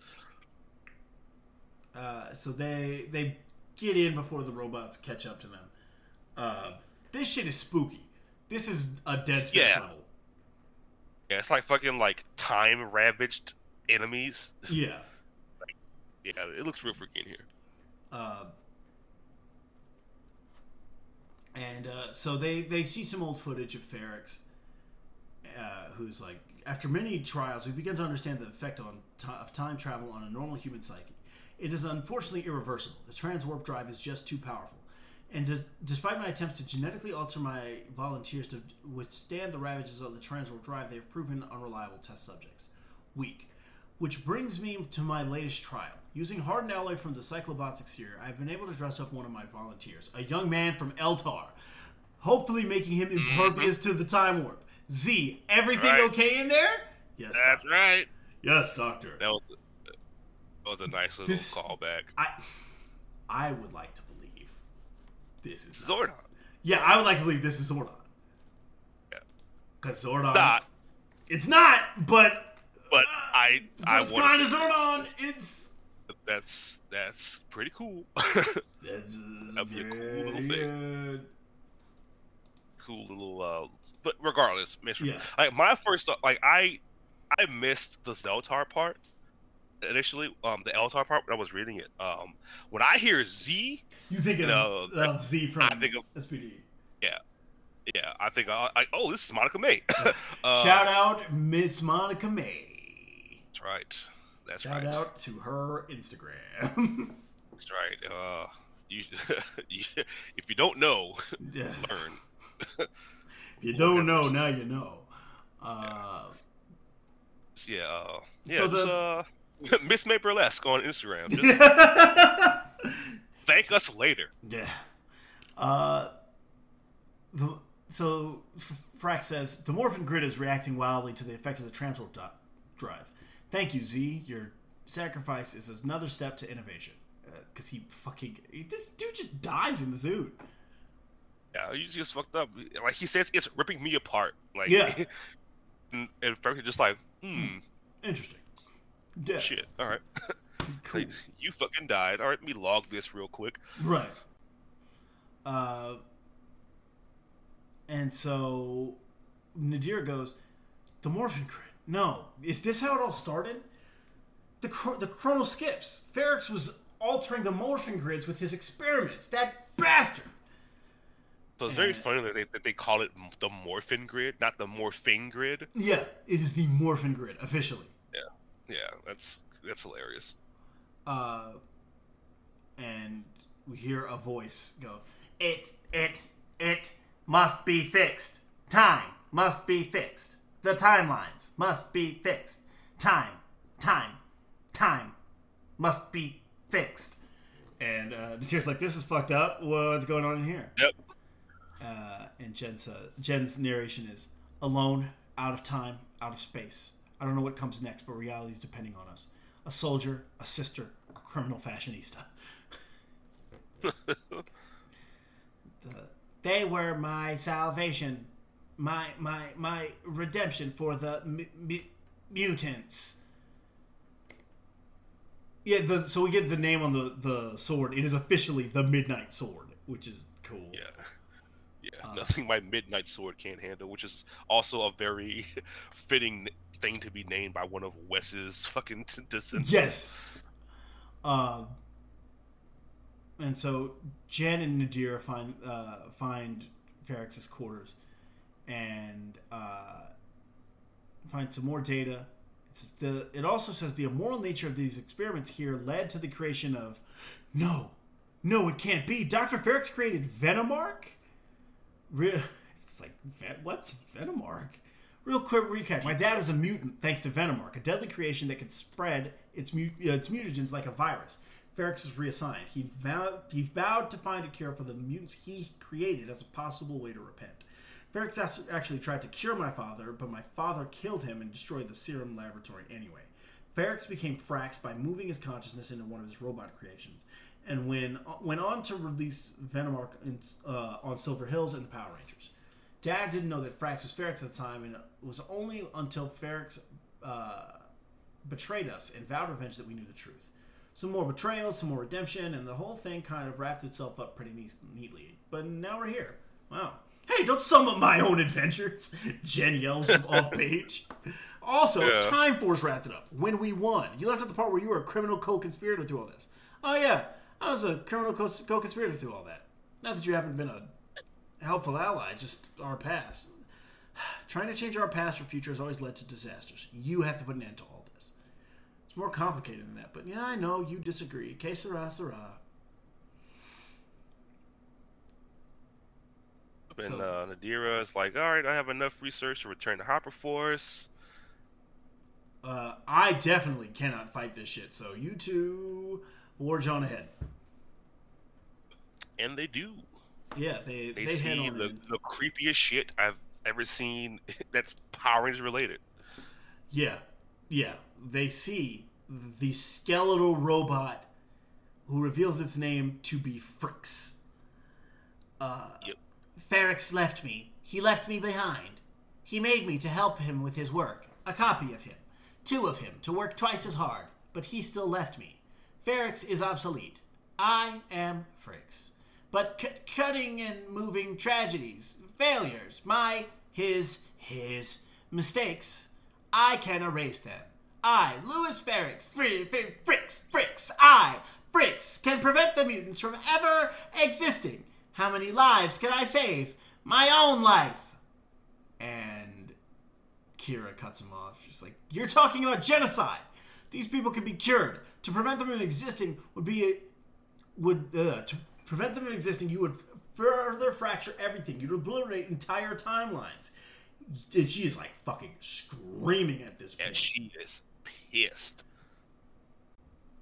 Uh, so they they get in before the robots catch up to them. Uh, this shit is spooky. This is a Dead Space Yeah. level. Yeah, it's like fucking like time ravaged enemies. Yeah. Yeah, it looks real freaky in here. Uh, and uh, so they they see some old footage of Ferrex, uh, who's like, after many trials, we begin to understand the effect on ti of time travel on a normal human psyche. It is unfortunately irreversible. The transwarp drive is just too powerful. And des- despite my attempts to genetically alter my volunteers to withstand the ravages of the transwarp drive, they have proven unreliable test subjects. Weak. Which brings me to my latest trial. Using hardened alloy from the Cyclobots exterior, I've been able to dress up one of my volunteers, a young man from Eltar, hopefully making him mm-hmm. impervious to the time warp. Z, everything Right. okay in there? Yes, That's doctor. right. Yes, doctor. That was that was a nice little This- callback. I, I would like to believe this is not- Zordon. Yeah, I would like to believe this is Zordon. Yeah. Because Zordon, Not, it's not, but but I uh, I it's want kind of to. Zordon. It's That's that's pretty cool. that's uh, That'd be a cool little thing. good. cool little. Uh, but regardless, Mitch, Yeah. like my first thought, like I I missed the Zeltar part initially. Um, the Eltar part when I was reading it. Um, when I hear Z, You think of, of Z from I think of- SPD. Yeah, yeah, I think I, I oh this is Monica May. uh, Shout out Miss Monica May. That's right. That's Shout right. out to her Instagram. That's right. Uh, you, you, if you don't know, Yeah. learn. if you don't know, now you know. Uh, Yeah. Uh, yeah. So the- uh, Miss May Burlesque on Instagram. Just thank us later. Yeah. Uh, the, so Frack says the Morphin Grid is reacting wildly to the effect of the transwarp drive. Thank you, Z. Your sacrifice is another step to innovation. Because he fucking this dude just dies in the zoo. Yeah, you just fucked up. Like he says, it's ripping me apart. Like Yeah. and, and just like, hmm, Interesting. Death. shit. All right, Cool. You fucking died. All right, let me log this real quick. Right. Uh, and so Nadir goes, the Morphin. No, is this how it all started? The chro- the chrono skips. Ferrex was altering the Morphin Grids with his experiments. That bastard. So it's very And- funny that they, that they call it the Morphin Grid, not the Morphing Grid. Yeah, it is the Morphin Grid officially. Yeah, yeah, that's that's hilarious. Uh, and we hear a voice go, It, it, it must be fixed. Time must be fixed. The timelines must be fixed. Time, time, time must be fixed. And uh, Natir's like, This is fucked up. What's going on in here? Yep. Uh, and Jen's, uh, Jen's narration is alone, out of time, out of space. I don't know what comes next, but reality is depending on us. A soldier, a sister, a criminal fashionista. They were my salvation, my my my redemption for the mu- mu- mutants. Yeah, the, so we get the name on the the sword. It is officially the Midnight Sword, which is cool. Yeah. Yeah, Uh, nothing my midnight sword can't handle, which is also a very fitting thing to be named by one of Wes's fucking descendants. Yes. Um. and so Jen and Nadir find uh, find Ferrex's quarters and uh, find some more data. The, it also says the immoral nature of these experiments here led to the creation of. No, no, it can't be. Dr. Ferrex created Venomark? Re- it's like, what's Venomark? Real quick recap. My dad was a mutant thanks to Venomark, a deadly creation that could spread its, uh, its mutagens like a virus. Ferrex was reassigned. He vowed, he vowed to find a cure for the mutants he created as a possible way to repent. Ferrex actually tried to cure my father, but my father killed him and destroyed the serum laboratory anyway. Ferrex became Frax by moving his consciousness into one of his robot creations, and when, went on to release Venomark in, uh, on Silver Hills and the Power Rangers. Dad didn't know that Frax was Ferrex at the time, and it was only until Ferrex uh, betrayed us and vowed revenge that we knew the truth. Some more betrayals, some more redemption, and the whole thing kind of wrapped itself up pretty neat- neatly. But now we're here. Wow. Hey, don't sum up my own adventures, Jen yells from off page. Also, Yeah. Time Force wrapped it up when we won. You left out the part where you were a criminal co-conspirator through all this. Oh yeah, I was a criminal co- co-conspirator through all that. Not that you haven't been a helpful ally, just our past. Trying to change our past or future has always led to disasters. You have to put an end to all this. It's more complicated than that, but yeah, I know you disagree. Que sera, sera. And So- uh, Nadira is like, all right, I have enough research to return to Hyperforce. Uh, I definitely cannot fight this shit, so you two forge on ahead. And they do. Yeah, they, They, they, see the, in. the creepiest shit I've ever seen that's Power Rangers related. Yeah, yeah. They see the skeletal robot who reveals its name to be Fricks. Uh, Yep. Ferrex left me. He left me behind. He made me to help him with his work. A copy of him. Two of him to work twice as hard. But he still left me. Ferrex is obsolete. I am Frix. But c- cutting and moving tragedies, failures, my, his, his mistakes, I can erase them. I, Louis Ferrex, Fri- Fri- Frix, Frix, I, Frix, can prevent the mutants from ever existing. How many lives can I save? My own life. And Kira cuts him off. She's like, You're talking about genocide. These people can be cured. To prevent them from existing would be a, would uh, to prevent them from existing, you would further fracture everything. You'd obliterate entire timelines. And she is like fucking screaming at this And point. she is pissed.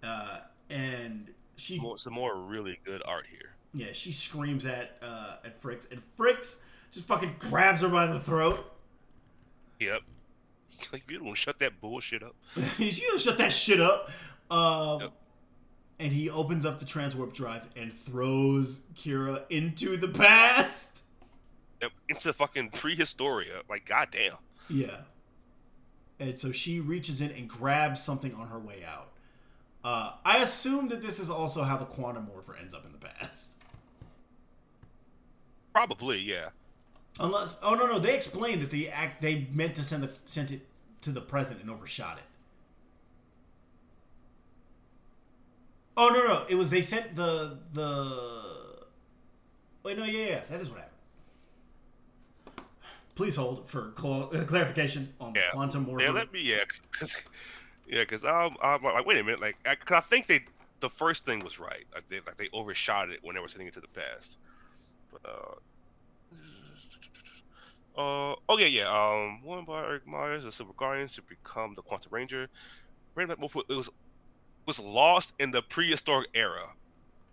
Uh, and she More, some more really good art here. Yeah, she screams at uh, at Frix, and Frix just fucking grabs her by the throat. Yep. Like, you don't shut that bullshit up. He's gonna shut that shit up. Um, Yep. And he opens up the transwarp drive and throws Kira into the past. Yep. Into fucking prehistoria. Like, goddamn. Yeah. And so she reaches in and grabs something on her way out. Uh, I assume that this is also how the quantum morpher ends up in the past. Probably, yeah. Unless, oh no, no, they explained that the act they meant to send the sent it to the present and overshot it. Oh no, no, it was they sent the the. Wait, no, yeah, yeah, that is what happened. Please hold for cl- uh, clarification on Yeah. quantum morpher. Yeah, let me, yeah. Cause, yeah, because I'm, I'm like, wait a minute. Like, I, cause I think they, the first thing was right. Like, they, like, they overshot it when they were sending it to the past. Uh, uh, oh yeah, yeah. Um, one by Eric Myers, the Silver Guardians to become the Quantum Ranger. Random Morpho- It was was lost in the prehistoric era,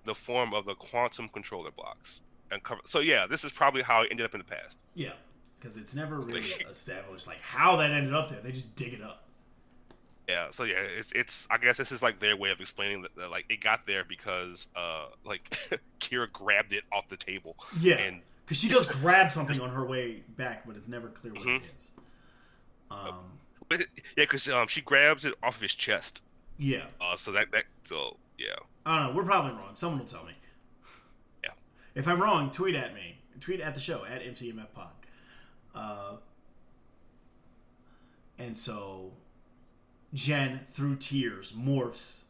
the form of the quantum controller blocks. And cover- so yeah, this is probably how it ended up in the past. Yeah, because it's never really established like how that ended up there. They just dig it up. Yeah, so yeah, it's it's. I guess this is like their way of explaining that, that like it got there because uh like Kira grabbed it off the table. Yeah, and because she does grab something on her way back, but it's never clear what it is. Um, but it- yeah, because um she grabs it off of his chest. yeah, Uh, so that that so yeah, I don't know. We're probably wrong. Someone will tell me. Yeah. If I'm wrong, tweet at me Tweet at the show at MCMF Pod. Uh, and so Jen, through tears, morphs.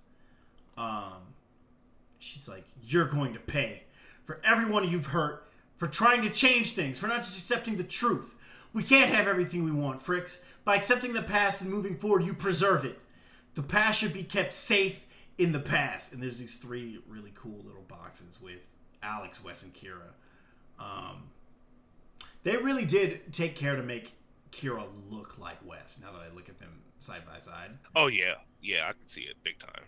Um, she's like, "You're going to pay for everyone you've hurt, for trying to change things, for not just accepting the truth. We can't have everything we want, Fricks. By accepting the past and moving forward, you preserve it. The past should be kept safe in the past." And there's these three really cool little boxes with Alex, Wes, and Kira. Um, they really did take care to make Kira look like Wes. Now that I look at them side by side, Oh yeah, yeah, I can see it big time.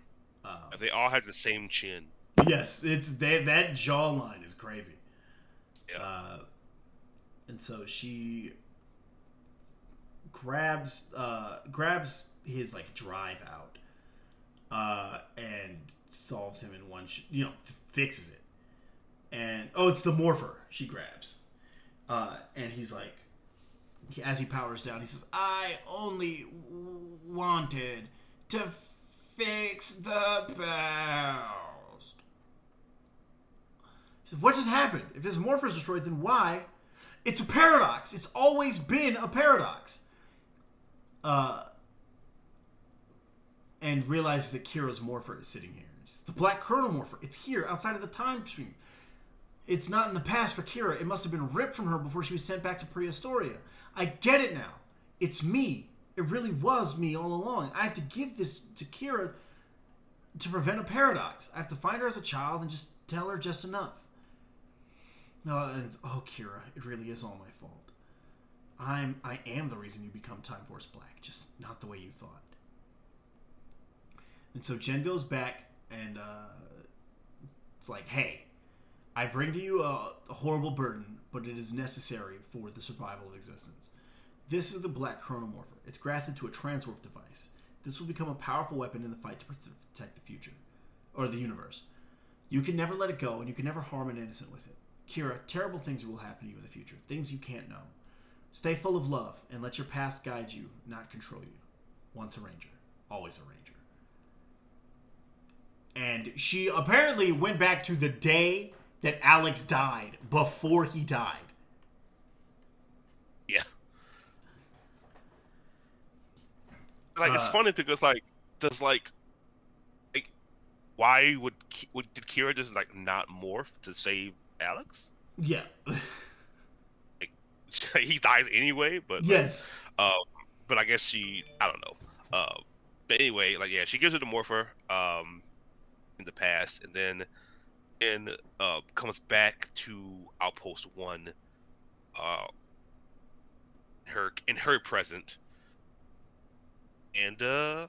um, They all have the same chin. yes, it's they, that jawline is crazy. Yeah. Uh, and so she grabs uh, grabs his like drive out uh, and solves him in one. Sh- you know, f- fixes it. And oh, it's the morpher she grabs, uh, and he's like, as he powers down, he says, "I only wanted to fix the past." Says, "What just happened? If his morpher is destroyed, then why?" It's a paradox. It's always been a paradox. Uh, and realizes that Kira's morpher is sitting here. It's the Black Chrono morpher. It's here outside of the time stream. It's not in the past for Kira. It must have been ripped from her before she was sent back to Prehistoria. I get it now. It's me. It really was me all along. I have to give this to Kira to prevent a paradox. I have to find her as a child and just tell her just enough. No, and, oh Kira, it really is all my fault. I'm I am the reason you become Time Force Black, just not the way you thought. And so Jen goes back and uh, it's like, hey, I bring to you a, a horrible burden, but it is necessary for the survival of existence. This is the Black Chronomorpher. It's grafted to a transwarp device. This will become a powerful weapon in the fight to protect the future, or the universe. You can never let it go, and you can never harm an innocent with it. Kira, terrible things will happen to you in the future, things you can't know. Stay full of love, and let your past guide you, not control you. Once a ranger, always a ranger. And she apparently went back to the day that Alex died before he died. Yeah. Like it's Uh, funny because like does like like why would would did Kira just like not morph to save Alex? Yeah. he dies anyway, but like, yes. Um, but I guess she, I don't know. Uh, but anyway, like yeah, she gives it to Morpher um, in the past, and then and uh, comes back to Outpost One. Uh, her in her present, and uh,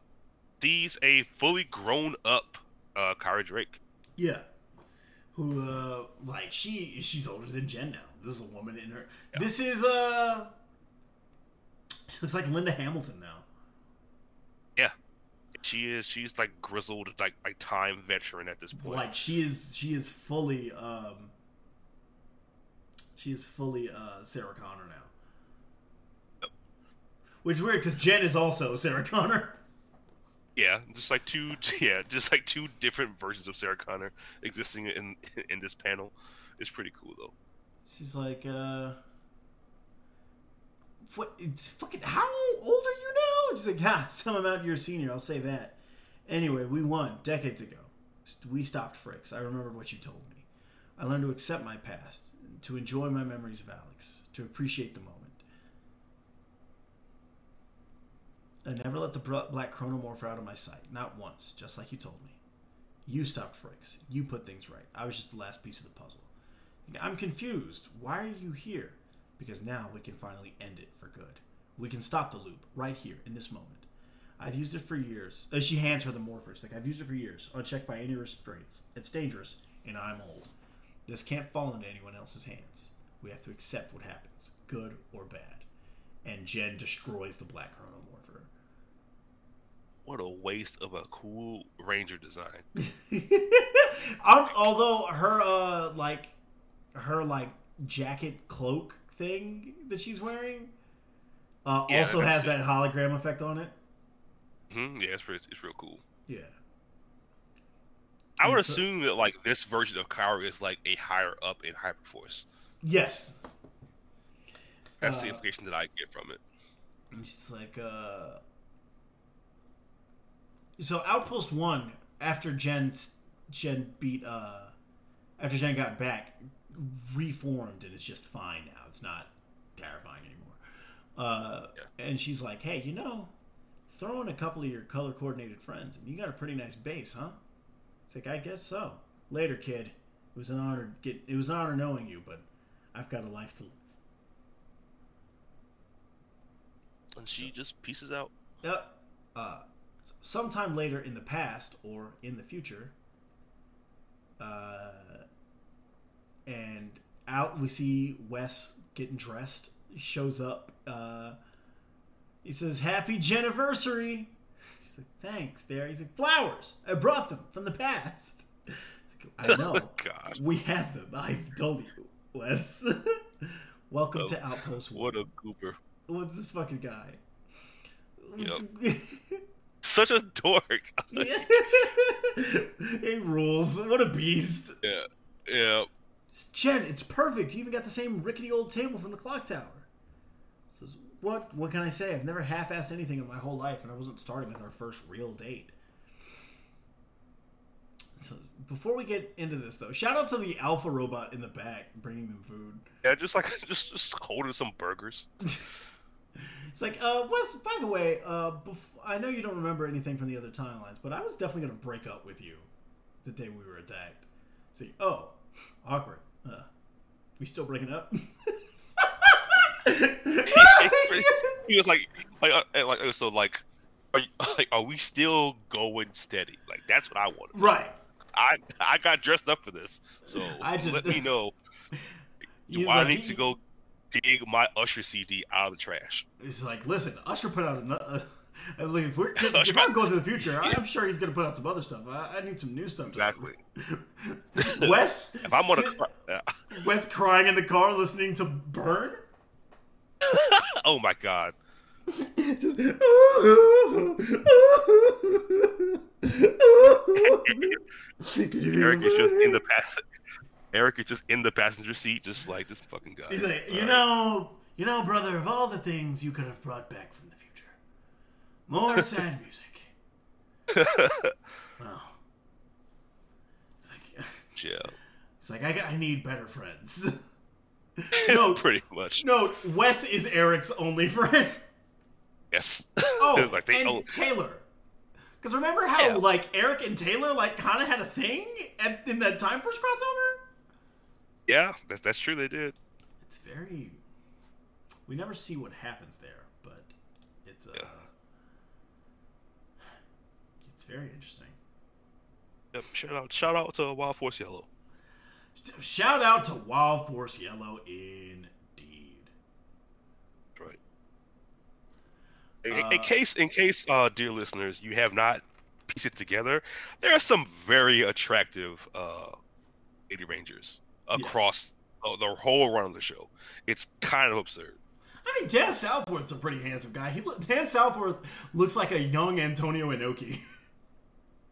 sees a fully grown up uh, Kara Drake. Yeah. Who uh like she she's older than Jen now. This is a woman in her This is uh she looks like Linda Hamilton now. Yeah, she is. She's like grizzled, like like time veteran at this point. Like she is she is fully um she is fully uh Sarah Connor now. Yep. Which is weird because Jen is also Sarah Connor. Yeah, just like two, yeah, just like two different versions of Sarah Connor existing in in this panel. It's pretty cool though. She's like, uh, what? It's fucking. How old are you now? She's like, ha, some amount you're a senior. I'll say that. Anyway, we won decades ago. We stopped Fricks. I remembered what you told me. I learned to accept my past, to enjoy my memories of Alex, to appreciate the moment. I never let the black chronomorph out of my sight, not once, just like you told me. You stopped Fricks. You put things right. I was just the last piece of the puzzle. I'm confused. Why are you here? Because now we can finally end it for good. We can stop the loop right here in this moment. I've used it for years. Uh, she hands her the morphers. Like I've used it for years, unchecked by any restraints. It's dangerous, and I'm old. This can't fall into anyone else's hands. We have to accept what happens, good or bad. And Jen destroys the Black Chronomorpher. What a waste of a cool Ranger design. Although her uh like her like jacket cloak thing that she's wearing uh, Yeah, also has that hologram effect on it. hmm Yeah, it's pretty, it's real cool. Yeah. I would so- assume that like this version of Kara is like a higher up in Hyperforce. Yes. That's the Uh, implication that I get from it. And she's like, uh. So Outpost One, after Jen Jen beat uh after Jen got back, reformed and it's just fine now. It's not terrifying anymore. Uh and she's like, Hey, you know, throw in a couple of your color coordinated friends and you got a pretty nice base, huh? It's like, I guess so. Later, kid. It was an honor get it was an honor knowing you, but I've got a life to live. And she just pieces out. Uh, uh, sometime later in the past or in the future, uh, and out we see Wes getting dressed. He shows up. Uh, he says, "Happy Janiversary." She's like, "Thanks, there." He's like, "Flowers. I brought them from the past." Like, I know. God. We have them. I've told you, Wes. Welcome to Outpost What a goober. with this fucking guy. Yep. Such a dork. Yeah. he rules. What a beast. yeah. Yeah. Jen, it's perfect. You even got the same rickety old table from the clock tower. Says, what what can I say? I've never half assed anything in my whole life, and I wasn't starting with our first real date. So before we get into this though, shout out to the alpha robot in the back bringing them food. Yeah, just like just just holding some burgers. It's like, uh, Wes, by the way, uh, bef- I know you don't remember anything from the other timelines, but I was definitely going to break up with you the day we were attacked. See, oh, awkward. Uh, we still breaking up? he was like, like, uh, like, so like, are, you, like, are we still going steady? Like, that's what I wanted. right. I I got dressed up for this, so I did let me know. Do He's I like, need to go dig my Usher CD out of the trash? It's like, listen, Usher put out another. I mean, if, we're, if I'm going to the future, I'm sure he's going to put out some other stuff. I, I need some new stuff. Exactly. Wes, If I'm gonna, sit- cry, yeah. Wes crying in the car listening to Burn. oh my god, Eric is just in the pass. Eric is just in the passenger seat, just like this fucking guy. He's like, you Alright. know, you know, brother, of all the things you could have brought back from the future, more sad music. oh. It's like, yeah, it's like I, got- I need better friends. no, pretty much. no, Wes is Eric's only friend. Yes. Oh, like they, and oh, Taylor. Because remember how Yeah. like Eric and Taylor like kind of had a thing at, in that Time Force crossover? Yeah, that, that's true. They did. It's very. We never see what happens there, but it's uh, Yeah. it's very interesting. Yep. Shout out, shout out to Wild Force Yellow. Shout out to Wild Force Yellow, indeed. Right. In, Uh, in case, in case, uh, dear listeners, you have not pieced it together, there are some very attractive uh, Lady Rangers across uh, the whole run of the show. It's kind of absurd. I mean, Dan Southworth's a pretty handsome guy. He Dan Southworth looks like a young Antonio Inoki.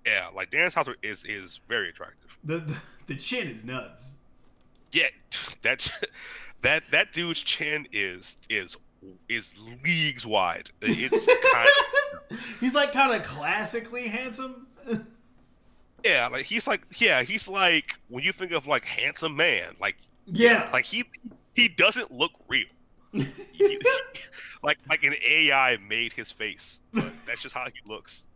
Yeah, like Dan Southworth is is very attractive. The, the the chin is nuts. Yeah, that that that dude's chin is is is leagues wide. It's kind of, He's like kind of classically handsome. yeah, like he's like yeah, he's like when you think of like handsome man, like Yeah. like he he doesn't look real. He- like like an AI made his face. But that's just how he looks.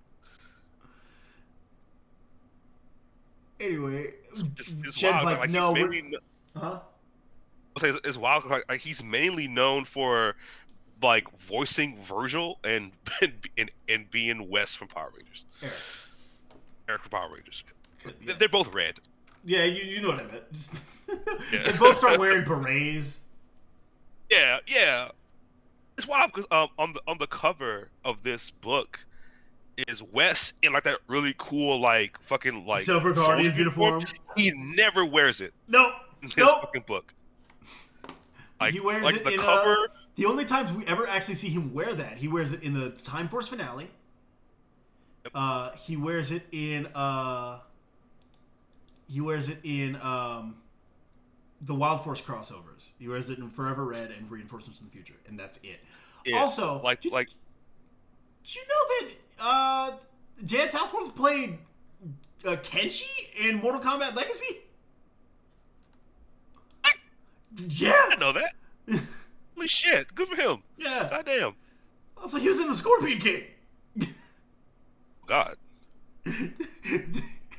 anyway, It's, it's Jen's wild. like, Like, no, mainly, huh? It's, it's wild. 'cause, Like, like he's mainly known for like voicing Vergil and and and being Wes from Power Rangers. Eric. Power Rangers. Yeah. They're both red. Yeah, you, you know what I meant. Yeah. they both start wearing berets. Yeah, yeah. It's wild because um on the on the cover of this book is Wes in like that really cool like fucking like Silver Guardians uniform. He never wears it Nope. in this Nope. fucking book. Like, he wears like it the in cover. Uh, the only times we ever actually see him wear that, he wears it in the Time Force finale. Uh, he wears it in. Uh, he wears it in. Um, the Wild Force crossovers. He wears it in Forever Red and Reinforcements in the Future, and that's it. Yeah, also, like did, like did you know that uh, Dan Southworth played uh, Kenshi in Mortal Kombat Legacy? Yeah, I know that. Holy shit! Good for him. yeah. Goddamn. Also, he was in the Scorpion King. God.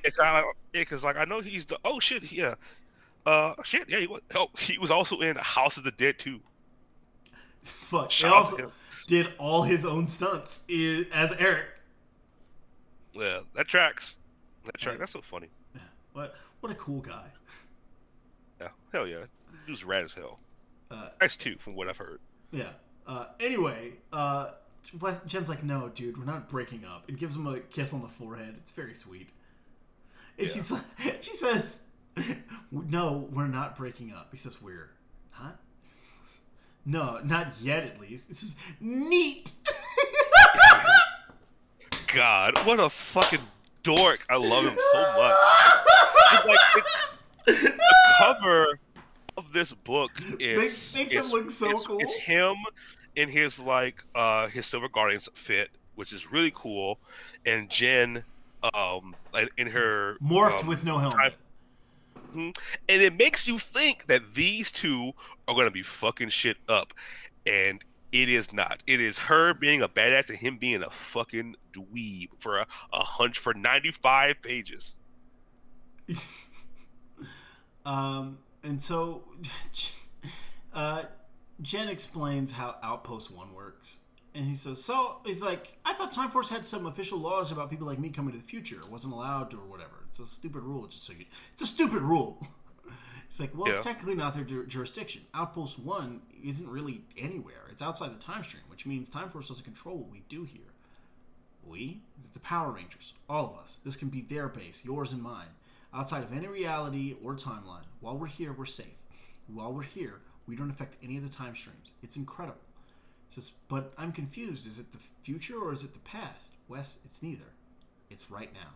It kind of yeah, cause like I know he's the oh shit yeah, uh shit yeah he was oh he was also in House of the Dead too. Fuck. He Shout also him. did all his own stunts i- as Eric. Yeah, that tracks. That track. Thanks. That's so funny. What what a cool guy. Yeah, hell yeah, he was rad as hell. Uh, Nice too, from what I've heard. Yeah. Uh, anyway, uh, Wes- Jen's like, no, dude, we're not breaking up. It gives him a kiss on the forehead. It's very sweet. And Yeah. she's like, she says, no, we're not breaking up. He says, we're not. No, not yet. At least this is neat. God, what a fucking dork! I love him so much. It's like the cover of this book is makes him it's- look so it's- cool. It's him in his like uh his Silver Guardians fit, which is really cool, and Jen um in her Morphed um, with no helmet. and it makes you think that these two are gonna be fucking shit up, and it is not. It is her being a badass and him being a fucking dweeb for a, a hunch for ninety five pages. Um, and so, uh, Jen explains how Outpost One works, and he says, "So he's like, I thought Time Force had some official laws about people like me coming to the future. It wasn't allowed to, or whatever. It's a stupid rule. Just so you, it's a stupid rule." It's like, "Well, Yeah. it's technically not their ju- jurisdiction. Outpost One isn't really anywhere. It's outside the time stream, which means Time Force doesn't control what we do here. We, the Power Rangers, all of us. This can be their base, yours and mine. Outside of any reality or timeline. While we're here, we're safe. While we're here, we don't affect any of the time streams. It's incredible. Says, but I'm confused. Is it the future or is it the past? Wes, it's neither. It's right now.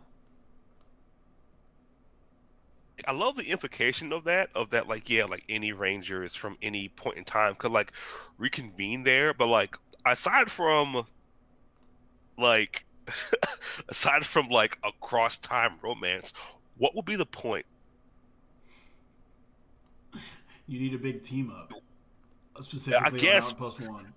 I love the implication of that, of that, like, yeah, like any ranger is from any point in time could like reconvene there, but like aside from like aside from like a cross time romance, what would be the point? You need a big team up. Specifically I guess- on Outpost One.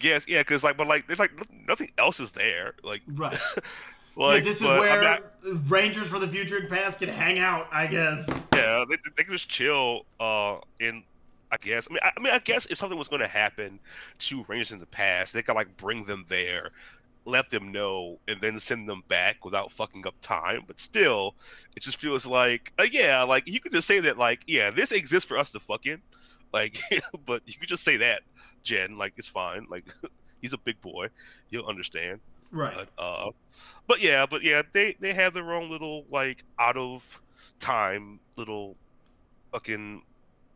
Yes, yeah, because like, but like, there's like nothing- else is there. Like, Right. like yeah, this is where Rangers for the future and past can hang out, I guess. yeah, they, they can just chill. Uh, in I guess. I mean, I, I mean, I guess if something was going to happen to Rangers in the past, they could like bring them there, let them know, and then send them back without fucking up time. But still, it just feels like, uh, yeah, like you could just say that, like, yeah, this exists for us to fuck in, like, but you could just say that, Jen, like it's fine, like he's a big boy, he'll understand. Right. But uh, but yeah, but yeah, they they have their own little like out of time little fucking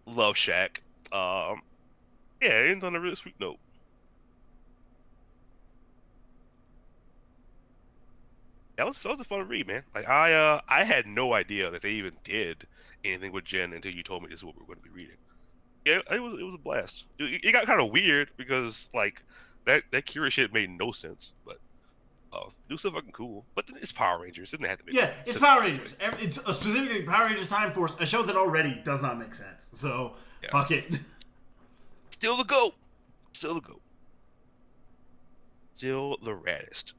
love shack. Um, yeah, it ends on a really sweet note. That was that was a fun read, man. Like I uh I had no idea that they even did anything with Jen until you told me this is what we are going to be reading. Yeah, it was it was a blast. It, it got kind of weird because like that that curious shit made no sense, but oh, it was so fucking cool. But then it's Power Rangers, it didn't have to make Yeah, it's. Power Rangers. It's uh, specifically Power Rangers Time Force, a show that already does not make sense. So Yeah. fuck it. Still the goat. Still the goat. Still the raddest.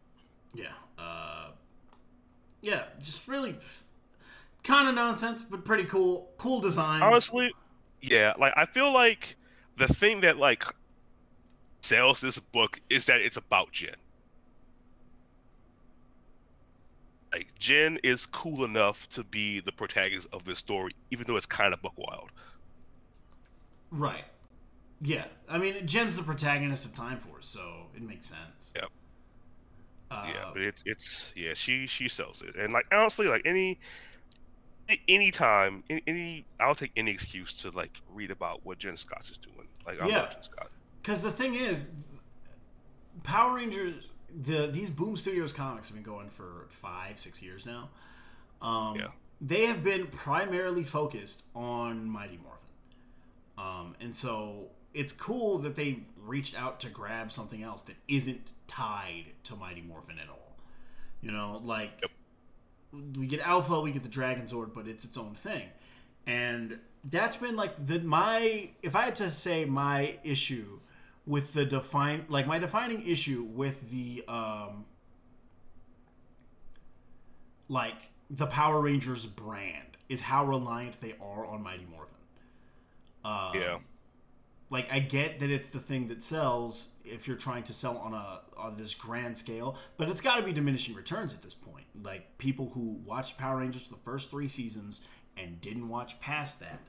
yeah. Uh, yeah, just really kind of nonsense, but pretty cool. Cool design. Honestly, yeah. Like I feel like the thing that like sells this book is that it's about Jen. Like Jen is cool enough to be the protagonist of this story, even though it's kind of book wild. Right. Yeah. I mean, Jen's the protagonist of Time Force, so it makes sense. Yep. Uh, yeah, but it's it's yeah, she she sells it, and like honestly, like any any time, any, any I'll take any excuse to like read about what Jen Scott is doing. Like I Yeah. love Jen Scott. Because the thing is, Power Rangers, the these Boom Studios comics have been going for five, six years now. Um, Yeah. they have been primarily focused on Mighty Morphin. Um, and so it's cool that they reached out to grab something else that isn't tied to Mighty Morphin at all. You know, like Yep. we get Alpha, we get the Dragon Sword, but it's its own thing. And that's been like the my if I had to say my issue with the define like my defining issue with the um like the Power Rangers brand is how reliant they are on Mighty Morphin. Um, Yeah. Like I get that it's the thing that sells if you're trying to sell on a on this grand scale, but it's got to be diminishing returns at this point. Like people who watched Power Rangers the first 3 seasons and didn't watch past that.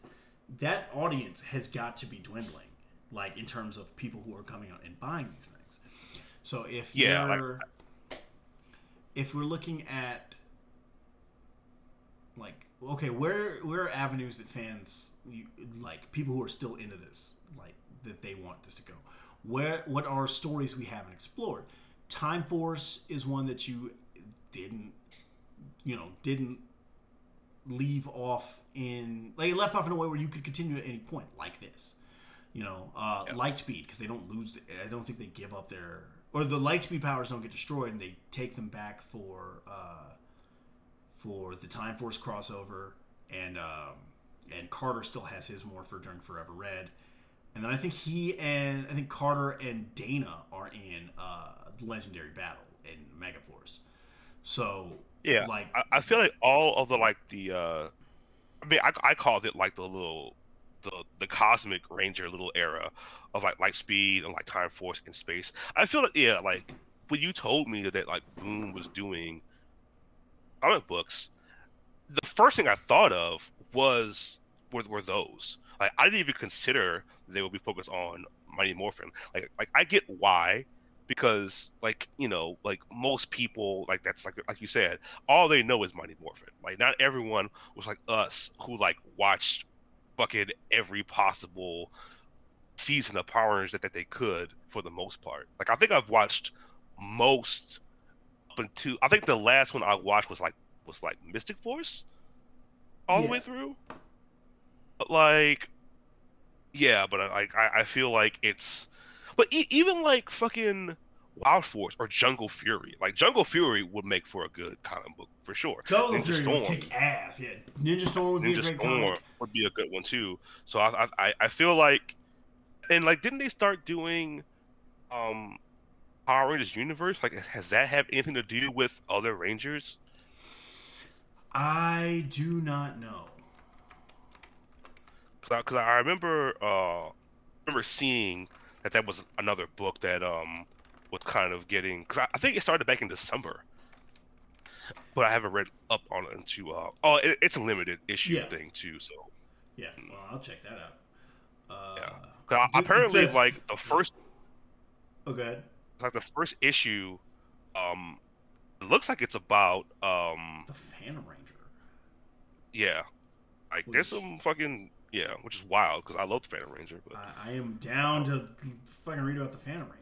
That audience has got to be dwindling like in terms of people who are coming out and buying these things. So if Yeah, like- you're if we're looking at like okay where where are avenues that fans you, like people who are still into this like that they want this to go where what are stories we haven't explored time force is one that you didn't you know didn't leave off in like it left off in a way where you could continue at any point like this you know uh Yeah. light speed because they don't lose i don't think they give up their or the light speed powers don't get destroyed and they take them back for uh for the Time Force crossover, and um, and Carter still has his Morpher during Forever Red, and then I think he and I think Carter and Dana are in uh, the Legendary Battle in Megaforce. So Yeah, like I, I feel like all of the like the uh I mean I, I called it like the little the the cosmic ranger little era of like light speed and like time force and space. I feel like yeah, like when you told me that like Boom was doing comic books, the first thing I thought of was were, were those. Like I didn't even consider they would be focused on Mighty Morphin. Like like I get why because like you know like most people like that's like like you said all they know is Mighty Morphin. Like not everyone was like us who like watched fucking every possible season of Power Rangers that, that they could for the most part. Like I think I've watched most until I think the last one I watched was like was like Mystic Force all the way through. But like yeah, but I like I, I feel like it's but e- even like fucking Wild Force or Jungle Fury, like Jungle Fury would make for a good comic book for sure. Jungle Ninja Fury would kick ass. Yeah, Ninja Storm would be a great Storm comic. would be a good one too. So I, I I- I feel like, and like, didn't they start doing, um, Power Rangers Universe? Like, has that have anything to do with other Rangers? I do not know. Because I, I remember uh remember seeing that that was another book that um was kind of getting because I, I think it started back in December. But I haven't read up on it into uh oh it, it's a limited issue Yeah. thing too so Yeah, well, I'll check that out. Uh, Yeah. 'Cause I- it- it apparently like the first Oh, go ahead. Like the first issue um it looks like it's about um The Phantom Ranger. yeah like there's some fucking yeah which is wild because i love the phantom ranger but I, I am down to fucking read about the Phantom Ranger.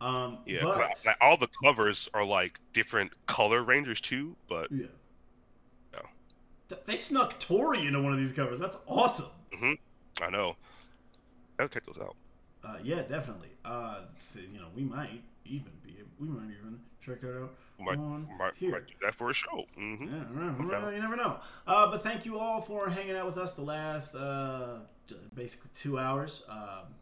Um, yeah but I- like, all the covers are like different color rangers too but yeah, Yeah. Th- they snuck Tori into one of these covers. That's awesome. i know i'll check those out Uh, yeah, definitely. Uh, th- you know, we might even be. We might even check that out might, on might, here. might do that for a show Mm-hmm. Yeah. Okay. you never know. Uh, but thank you all for hanging out with us the last uh, basically two hours. Um,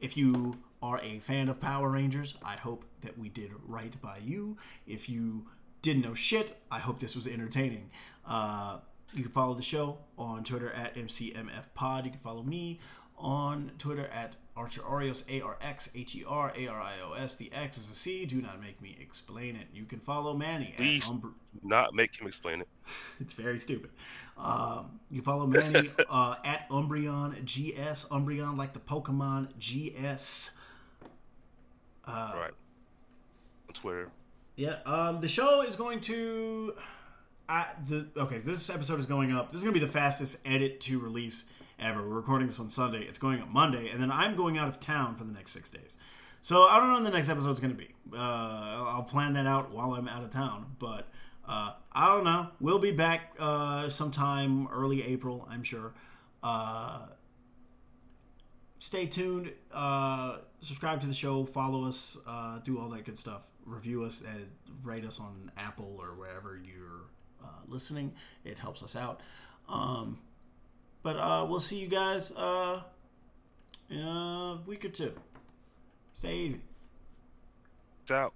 if you are a fan of Power Rangers, I hope that we did right by you. If you didn't know shit, I hope this was entertaining. Uh, you can follow the show on Twitter at MCMFPod. You can follow me on Twitter at Archer Arios, A R X H E R A R I O S. The X is a C. Do not make me explain it. You can follow Manny Please. at Umbr- not make him explain it it's very stupid. Um, you follow Manny uh, at Umbreon GS. Umbreon like the Pokemon GS. Uh, right on twitter Yeah. Um, the show is going to. I, the okay. So this episode is going up. This is going to be the fastest edit to release ever. We're recording this on Sunday. It's going up Monday, and then I'm going out of town for the next six days. So I don't know when the next episode is going to be. Uh, I'll plan that out while I'm out of town. But Uh, I don't know. We'll be back uh, sometime early April, I'm sure. Uh, stay tuned. Uh, subscribe to the show. Follow us. Uh, do all that good stuff. Review us and rate us on Apple or wherever you're listening. It helps us out. Um, but uh, we'll see you guys uh, in a week or two. Stay easy. It's out.